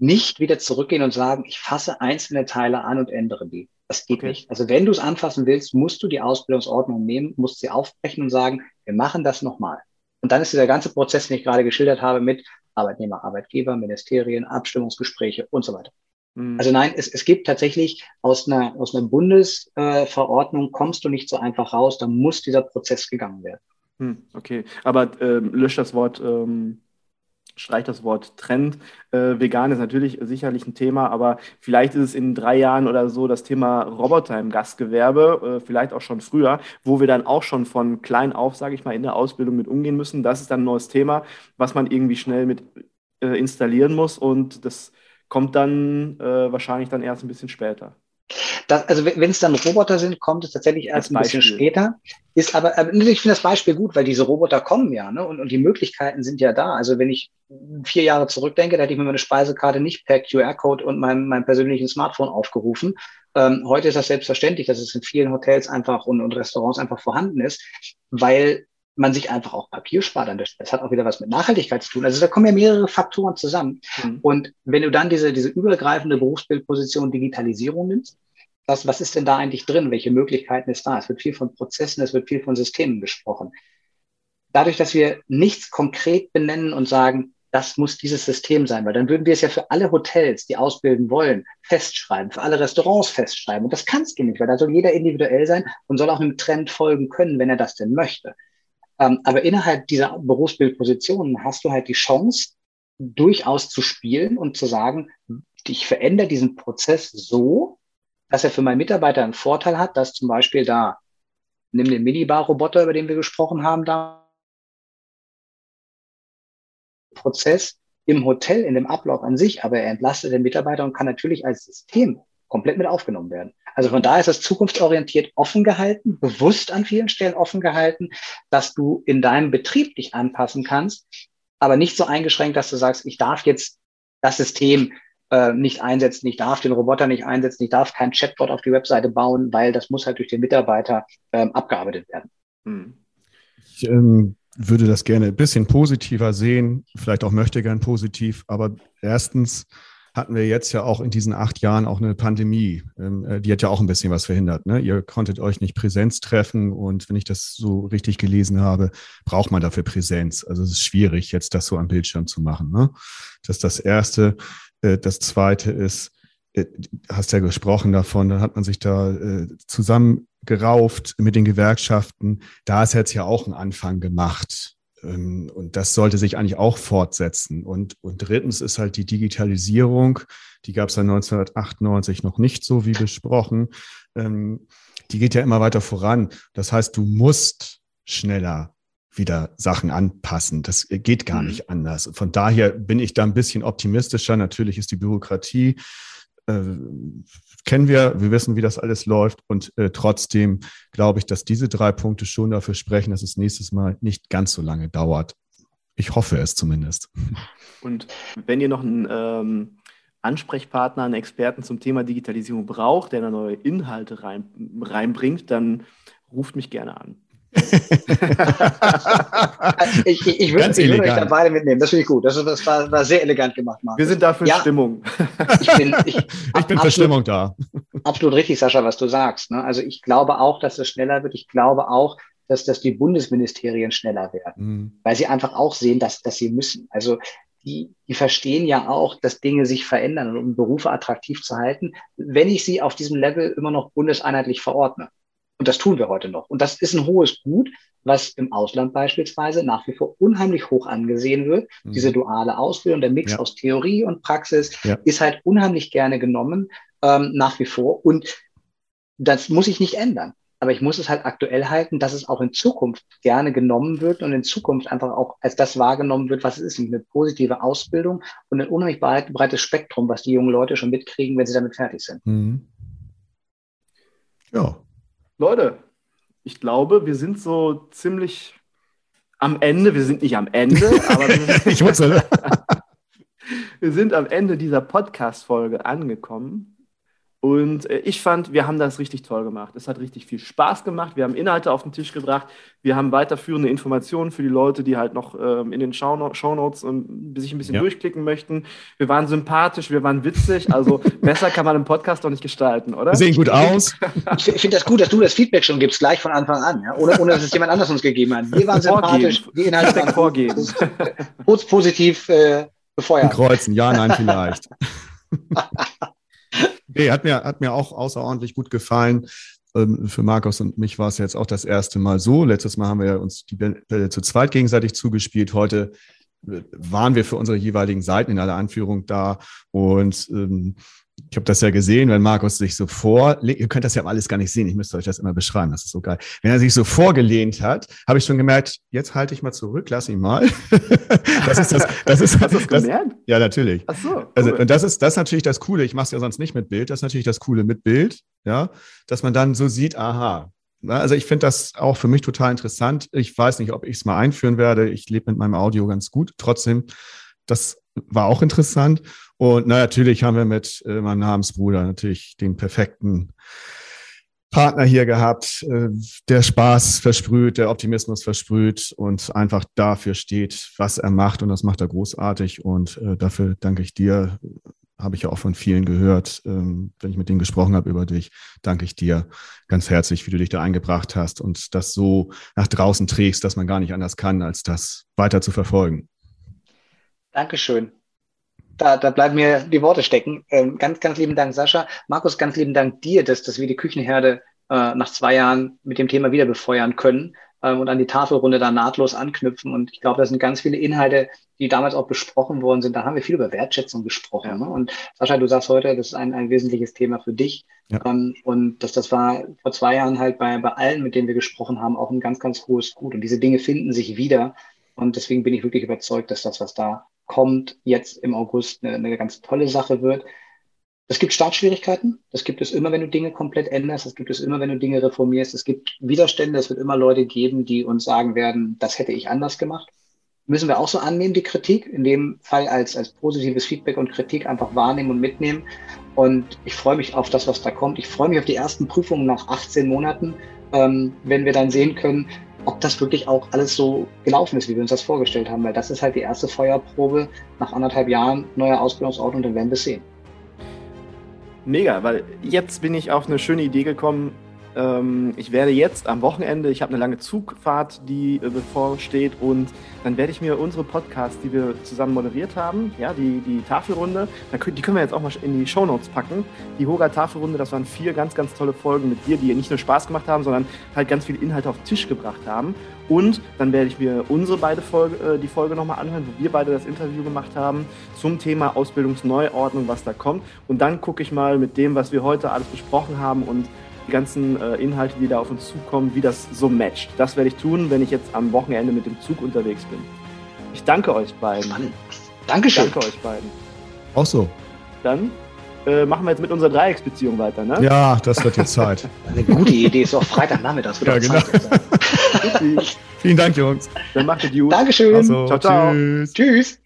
nicht wieder zurückgehen und sagen, ich fasse einzelne Teile an und ändere die. Das geht okay. nicht. Also wenn du es anfassen willst, musst du die Ausbildungsordnung nehmen, musst sie aufbrechen und sagen, wir machen das nochmal. Und dann ist dieser ganze Prozess, den ich gerade geschildert habe, mit Arbeitnehmer, Arbeitgeber, Ministerien, Abstimmungsgespräche und so weiter. Mhm. Also nein, es, es gibt tatsächlich aus einer, aus einer Bundesverordnung äh, kommst du nicht so einfach raus, da muss dieser Prozess gegangen werden. Hm, okay, aber ähm, löscht das Wort ähm, streicht das Wort Trend. Äh, vegan ist natürlich sicherlich ein Thema, aber vielleicht ist es in drei Jahren oder so das Thema Roboter im Gastgewerbe, äh, vielleicht auch schon früher, wo wir dann auch schon von klein auf, sage ich mal, in der Ausbildung mit umgehen müssen. Das ist dann ein neues Thema, was man irgendwie schnell mit äh, installieren muss und das kommt dann äh, wahrscheinlich dann erst ein bisschen später. Das, also wenn es dann Roboter sind, kommt es tatsächlich erst ein bisschen später. Ist aber, aber ich finde das Beispiel gut, weil diese Roboter kommen ja, ne? Und, und die Möglichkeiten sind ja da. Also wenn ich vier Jahre zurückdenke, da hätte ich mir meine Speisekarte nicht per QR-Code und meinem, meinem persönlichen Smartphone aufgerufen. Ähm, heute ist das selbstverständlich, dass es in vielen Hotels einfach und, und Restaurants einfach vorhanden ist, weil man sich einfach auch Papier spart an der Stelle. Das hat auch wieder was mit Nachhaltigkeit zu tun. Also da kommen ja mehrere Faktoren zusammen. Mhm. Und wenn du dann diese, diese übergreifende Berufsbildposition Digitalisierung nimmst, was, was ist denn da eigentlich drin? Welche Möglichkeiten ist da? Es wird viel von Prozessen, es wird viel von Systemen gesprochen. Dadurch, dass wir nichts konkret benennen und sagen, das muss dieses System sein, weil dann würden wir es ja für alle Hotels, die ausbilden wollen, festschreiben, für alle Restaurants festschreiben. Und das kannst du nicht, weil da soll jeder individuell sein und soll auch einem Trend folgen können, wenn er das denn möchte. Ähm, aber innerhalb dieser Berufsbildpositionen hast du halt die Chance, durchaus zu spielen und zu sagen, ich verändere diesen Prozess so, dass er für meinen Mitarbeiter einen Vorteil hat, dass zum Beispiel da, nimm den Minibar-Roboter, über den wir gesprochen haben, da Prozess im Hotel, in dem Ablauf an sich, aber er entlastet den Mitarbeiter und kann natürlich als System komplett mit aufgenommen werden. Also von daher ist es zukunftsorientiert offen gehalten, bewusst an vielen Stellen offen gehalten, dass du in deinem Betrieb dich anpassen kannst, aber nicht so eingeschränkt, dass du sagst, ich darf jetzt das System äh, nicht einsetzen, ich darf den Roboter nicht einsetzen, ich darf kein Chatbot auf die Webseite bauen, weil das muss halt durch den Mitarbeiter ähm, abgearbeitet werden. Hm. Ich ähm, würde das gerne ein bisschen positiver sehen, vielleicht auch möchte gern positiv, aber erstens hatten wir jetzt ja auch in diesen acht Jahren auch eine Pandemie. Ähm, äh, die hat ja auch ein bisschen was verhindert. Ne? Ihr konntet euch nicht Präsenz treffen und wenn ich das so richtig gelesen habe, braucht man dafür Präsenz. Also es ist schwierig, jetzt das so am Bildschirm zu machen. Ne? Das ist das Erste. Äh, das zweite ist, äh, hast ja gesprochen davon, dann hat man sich da zusammengerauft mit den Gewerkschaften. Da ist jetzt ja auch ein Anfang gemacht. Ähm, und das sollte sich eigentlich auch fortsetzen. Und, und drittens ist halt die Digitalisierung, die gab es ja 1998 noch nicht so wie besprochen. Ähm, die geht ja immer weiter voran. Das heißt, du musst schneller wieder Sachen anpassen. Das geht gar mhm. nicht anders. Von daher bin ich da ein bisschen optimistischer. Natürlich ist die Bürokratie, äh, kennen wir, wir wissen, wie das alles läuft. Und äh, trotzdem glaube ich, dass diese drei Punkte schon dafür sprechen, dass es nächstes Mal nicht ganz so lange dauert. Ich hoffe es zumindest. Und wenn ihr noch einen ähm, Ansprechpartner, einen Experten zum Thema Digitalisierung braucht, der da neue Inhalte rein, reinbringt, dann ruft mich gerne an. ich, ich, ich, würde, ich würde euch da beide mitnehmen. Das finde ich gut. Das, das war, war, sehr elegant gemacht, Markus. Wir sind da für ja, Stimmung. Ich bin, ich, ich bin für Stimmung da. Absolut richtig, Sascha, was du sagst. Ne? Also ich glaube auch, dass es schneller wird. Ich glaube auch, dass, dass die Bundesministerien schneller werden, mhm. weil sie einfach auch sehen, dass, dass sie müssen. Also die, die verstehen ja auch, dass Dinge sich verändern, um Berufe attraktiv zu halten, wenn ich sie auf diesem Level immer noch bundeseinheitlich verordne. Und das tun wir heute noch. Und das ist ein hohes Gut, was im Ausland beispielsweise nach wie vor unheimlich hoch angesehen wird. Mhm. Diese duale Ausbildung, der Mix ja. aus Theorie und Praxis ja. ist halt unheimlich gerne genommen, ähm, nach wie vor. Und das muss ich nicht ändern. Aber ich muss es halt aktuell halten, dass es auch in Zukunft gerne genommen wird und in Zukunft einfach auch als das wahrgenommen wird, was es ist, eine positive Ausbildung und ein unheimlich breites Spektrum, was die jungen Leute schon mitkriegen, wenn sie damit fertig sind. Mhm. Ja, Leute, ich glaube, wir sind so ziemlich am Ende. Wir sind nicht am Ende, aber wir sind am Ende dieser Podcast-Folge angekommen. Und äh, ich fand, wir haben das richtig toll gemacht. Es hat richtig viel Spaß gemacht. Wir haben Inhalte auf den Tisch gebracht. Wir haben weiterführende Informationen für die Leute, die halt noch ähm, in den Shownotes ähm, sich ein bisschen ja. durchklicken möchten. Wir waren sympathisch, wir waren witzig. Also besser kann man einen Podcast doch nicht gestalten, oder? Wir sehen gut aus. Ich finde das gut, dass du das Feedback schon gibst, gleich von Anfang an. Ja? Ohne, ohne dass es jemand anders uns gegeben hat. Wir waren sympathisch. Die Inhalte waren vorgehen. Positiv äh, befeuert. Kreuzen, ja, nein, vielleicht. Nee, hat mir, hat mir auch außerordentlich gut gefallen. Ähm, für Markus und mich war es jetzt auch das erste Mal so. Letztes Mal haben wir uns die Bälle zu zweit gegenseitig zugespielt. Heute äh, waren wir für unsere jeweiligen Seiten in aller Anführung da und ähm, ich habe das ja gesehen, wenn Markus sich so vorlehnt, ihr könnt das ja alles gar nicht sehen, ich müsste euch das immer beschreiben, das ist so geil. Wenn er sich so vorgelehnt hat, habe ich schon gemerkt, jetzt halte ich mal zurück, lass ihn mal. das ist das, das ist Hast das, das gemerkt? Ja, natürlich. Ach so. Also, cool. Also, und das ist, das ist natürlich das Coole, ich mache es ja sonst nicht mit Bild, das ist natürlich das Coole mit Bild, ja, dass man dann so sieht, aha, also ich finde das auch für mich total interessant. Ich weiß nicht, ob ich es mal einführen werde. Ich lebe mit meinem Audio ganz gut. Trotzdem, das war auch interessant. Und na, natürlich haben wir mit äh, meinem Namensbruder natürlich den perfekten Partner hier gehabt, äh, der Spaß versprüht, der Optimismus versprüht und einfach dafür steht, was er macht. Und das macht er großartig. Und äh, dafür danke ich dir. Habe ich ja auch von vielen gehört, ähm, wenn ich mit denen gesprochen habe über dich, danke ich dir ganz herzlich, wie du dich da eingebracht hast und das so nach draußen trägst, dass man gar nicht anders kann, als das weiter zu verfolgen. Dankeschön da, da bleiben mir die Worte stecken. Ähm, ganz, ganz lieben Dank, Sascha. Markus, ganz lieben Dank dir, dass, dass wir die Küchenherde äh, nach zwei Jahren mit dem Thema wieder befeuern können ähm, und an die Tafelrunde da nahtlos anknüpfen. Und ich glaube, das sind ganz viele Inhalte, die damals auch besprochen worden sind. Da haben wir viel über Wertschätzung gesprochen. Ja. Ne? Und Sascha, du sagst heute, das ist ein, ein wesentliches Thema für dich. Ja. Ähm, und das, das war vor zwei Jahren halt bei, bei allen, mit denen wir gesprochen haben, auch ein ganz, ganz hohes Gut. Und diese Dinge finden sich wieder. Und deswegen bin ich wirklich überzeugt, dass das, was da kommt, jetzt im August eine, eine ganz tolle Sache wird. Es gibt Startschwierigkeiten. Das gibt es immer, wenn du Dinge komplett änderst. Das gibt es immer, wenn du Dinge reformierst. Es gibt Widerstände. Es wird immer Leute geben, die uns sagen werden, das hätte ich anders gemacht. Müssen wir auch so annehmen, die Kritik, in dem Fall als, als positives Feedback und Kritik einfach wahrnehmen und mitnehmen. Und ich freue mich auf das, was da kommt. Ich freue mich auf die ersten Prüfungen nach 18 Monaten, ähm, wenn wir dann sehen können, ob das wirklich auch alles so gelaufen ist, wie wir uns das vorgestellt haben. Weil das ist halt die erste Feuerprobe nach anderthalb Jahren neuer Ausbildungsordnung, dann werden wir es sehen. Mega, weil jetzt bin ich auf eine schöne Idee gekommen, ähm, ich werde jetzt am Wochenende, ich habe eine lange Zugfahrt, die äh, bevorsteht und dann werde ich mir unsere Podcasts, die wir zusammen moderiert haben, ja, die, die Tafelrunde, die können wir jetzt auch mal in die Shownotes packen. Die Hoga Tafelrunde, das waren vier ganz, ganz tolle Folgen mit dir, die nicht nur Spaß gemacht haben, sondern halt ganz viele Inhalte auf den Tisch gebracht haben. Und dann werde ich mir unsere beide Folge, äh, die Folge nochmal anhören, wo wir beide das Interview gemacht haben zum Thema Ausbildungsneuordnung, was da kommt. Und dann gucke ich mal mit dem, was wir heute alles besprochen haben und die ganzen äh, Inhalte, die da auf uns zukommen, wie das so matcht. Das werde ich tun, wenn ich jetzt am Wochenende mit dem Zug unterwegs bin. Ich danke euch beiden. Mann. Dankeschön. Danke euch beiden. Auch so. Dann äh, machen wir jetzt mit unserer Dreiecksbeziehung weiter, ne? Ja, das wird jetzt Zeit. Eine gute Idee, ist auch Freitagnachmittag. Ja, genau. Vielen Dank, Jungs. Dann macht ihr gut. Dankeschön. Also, ciao, ciao. Tschüss. Tschüss.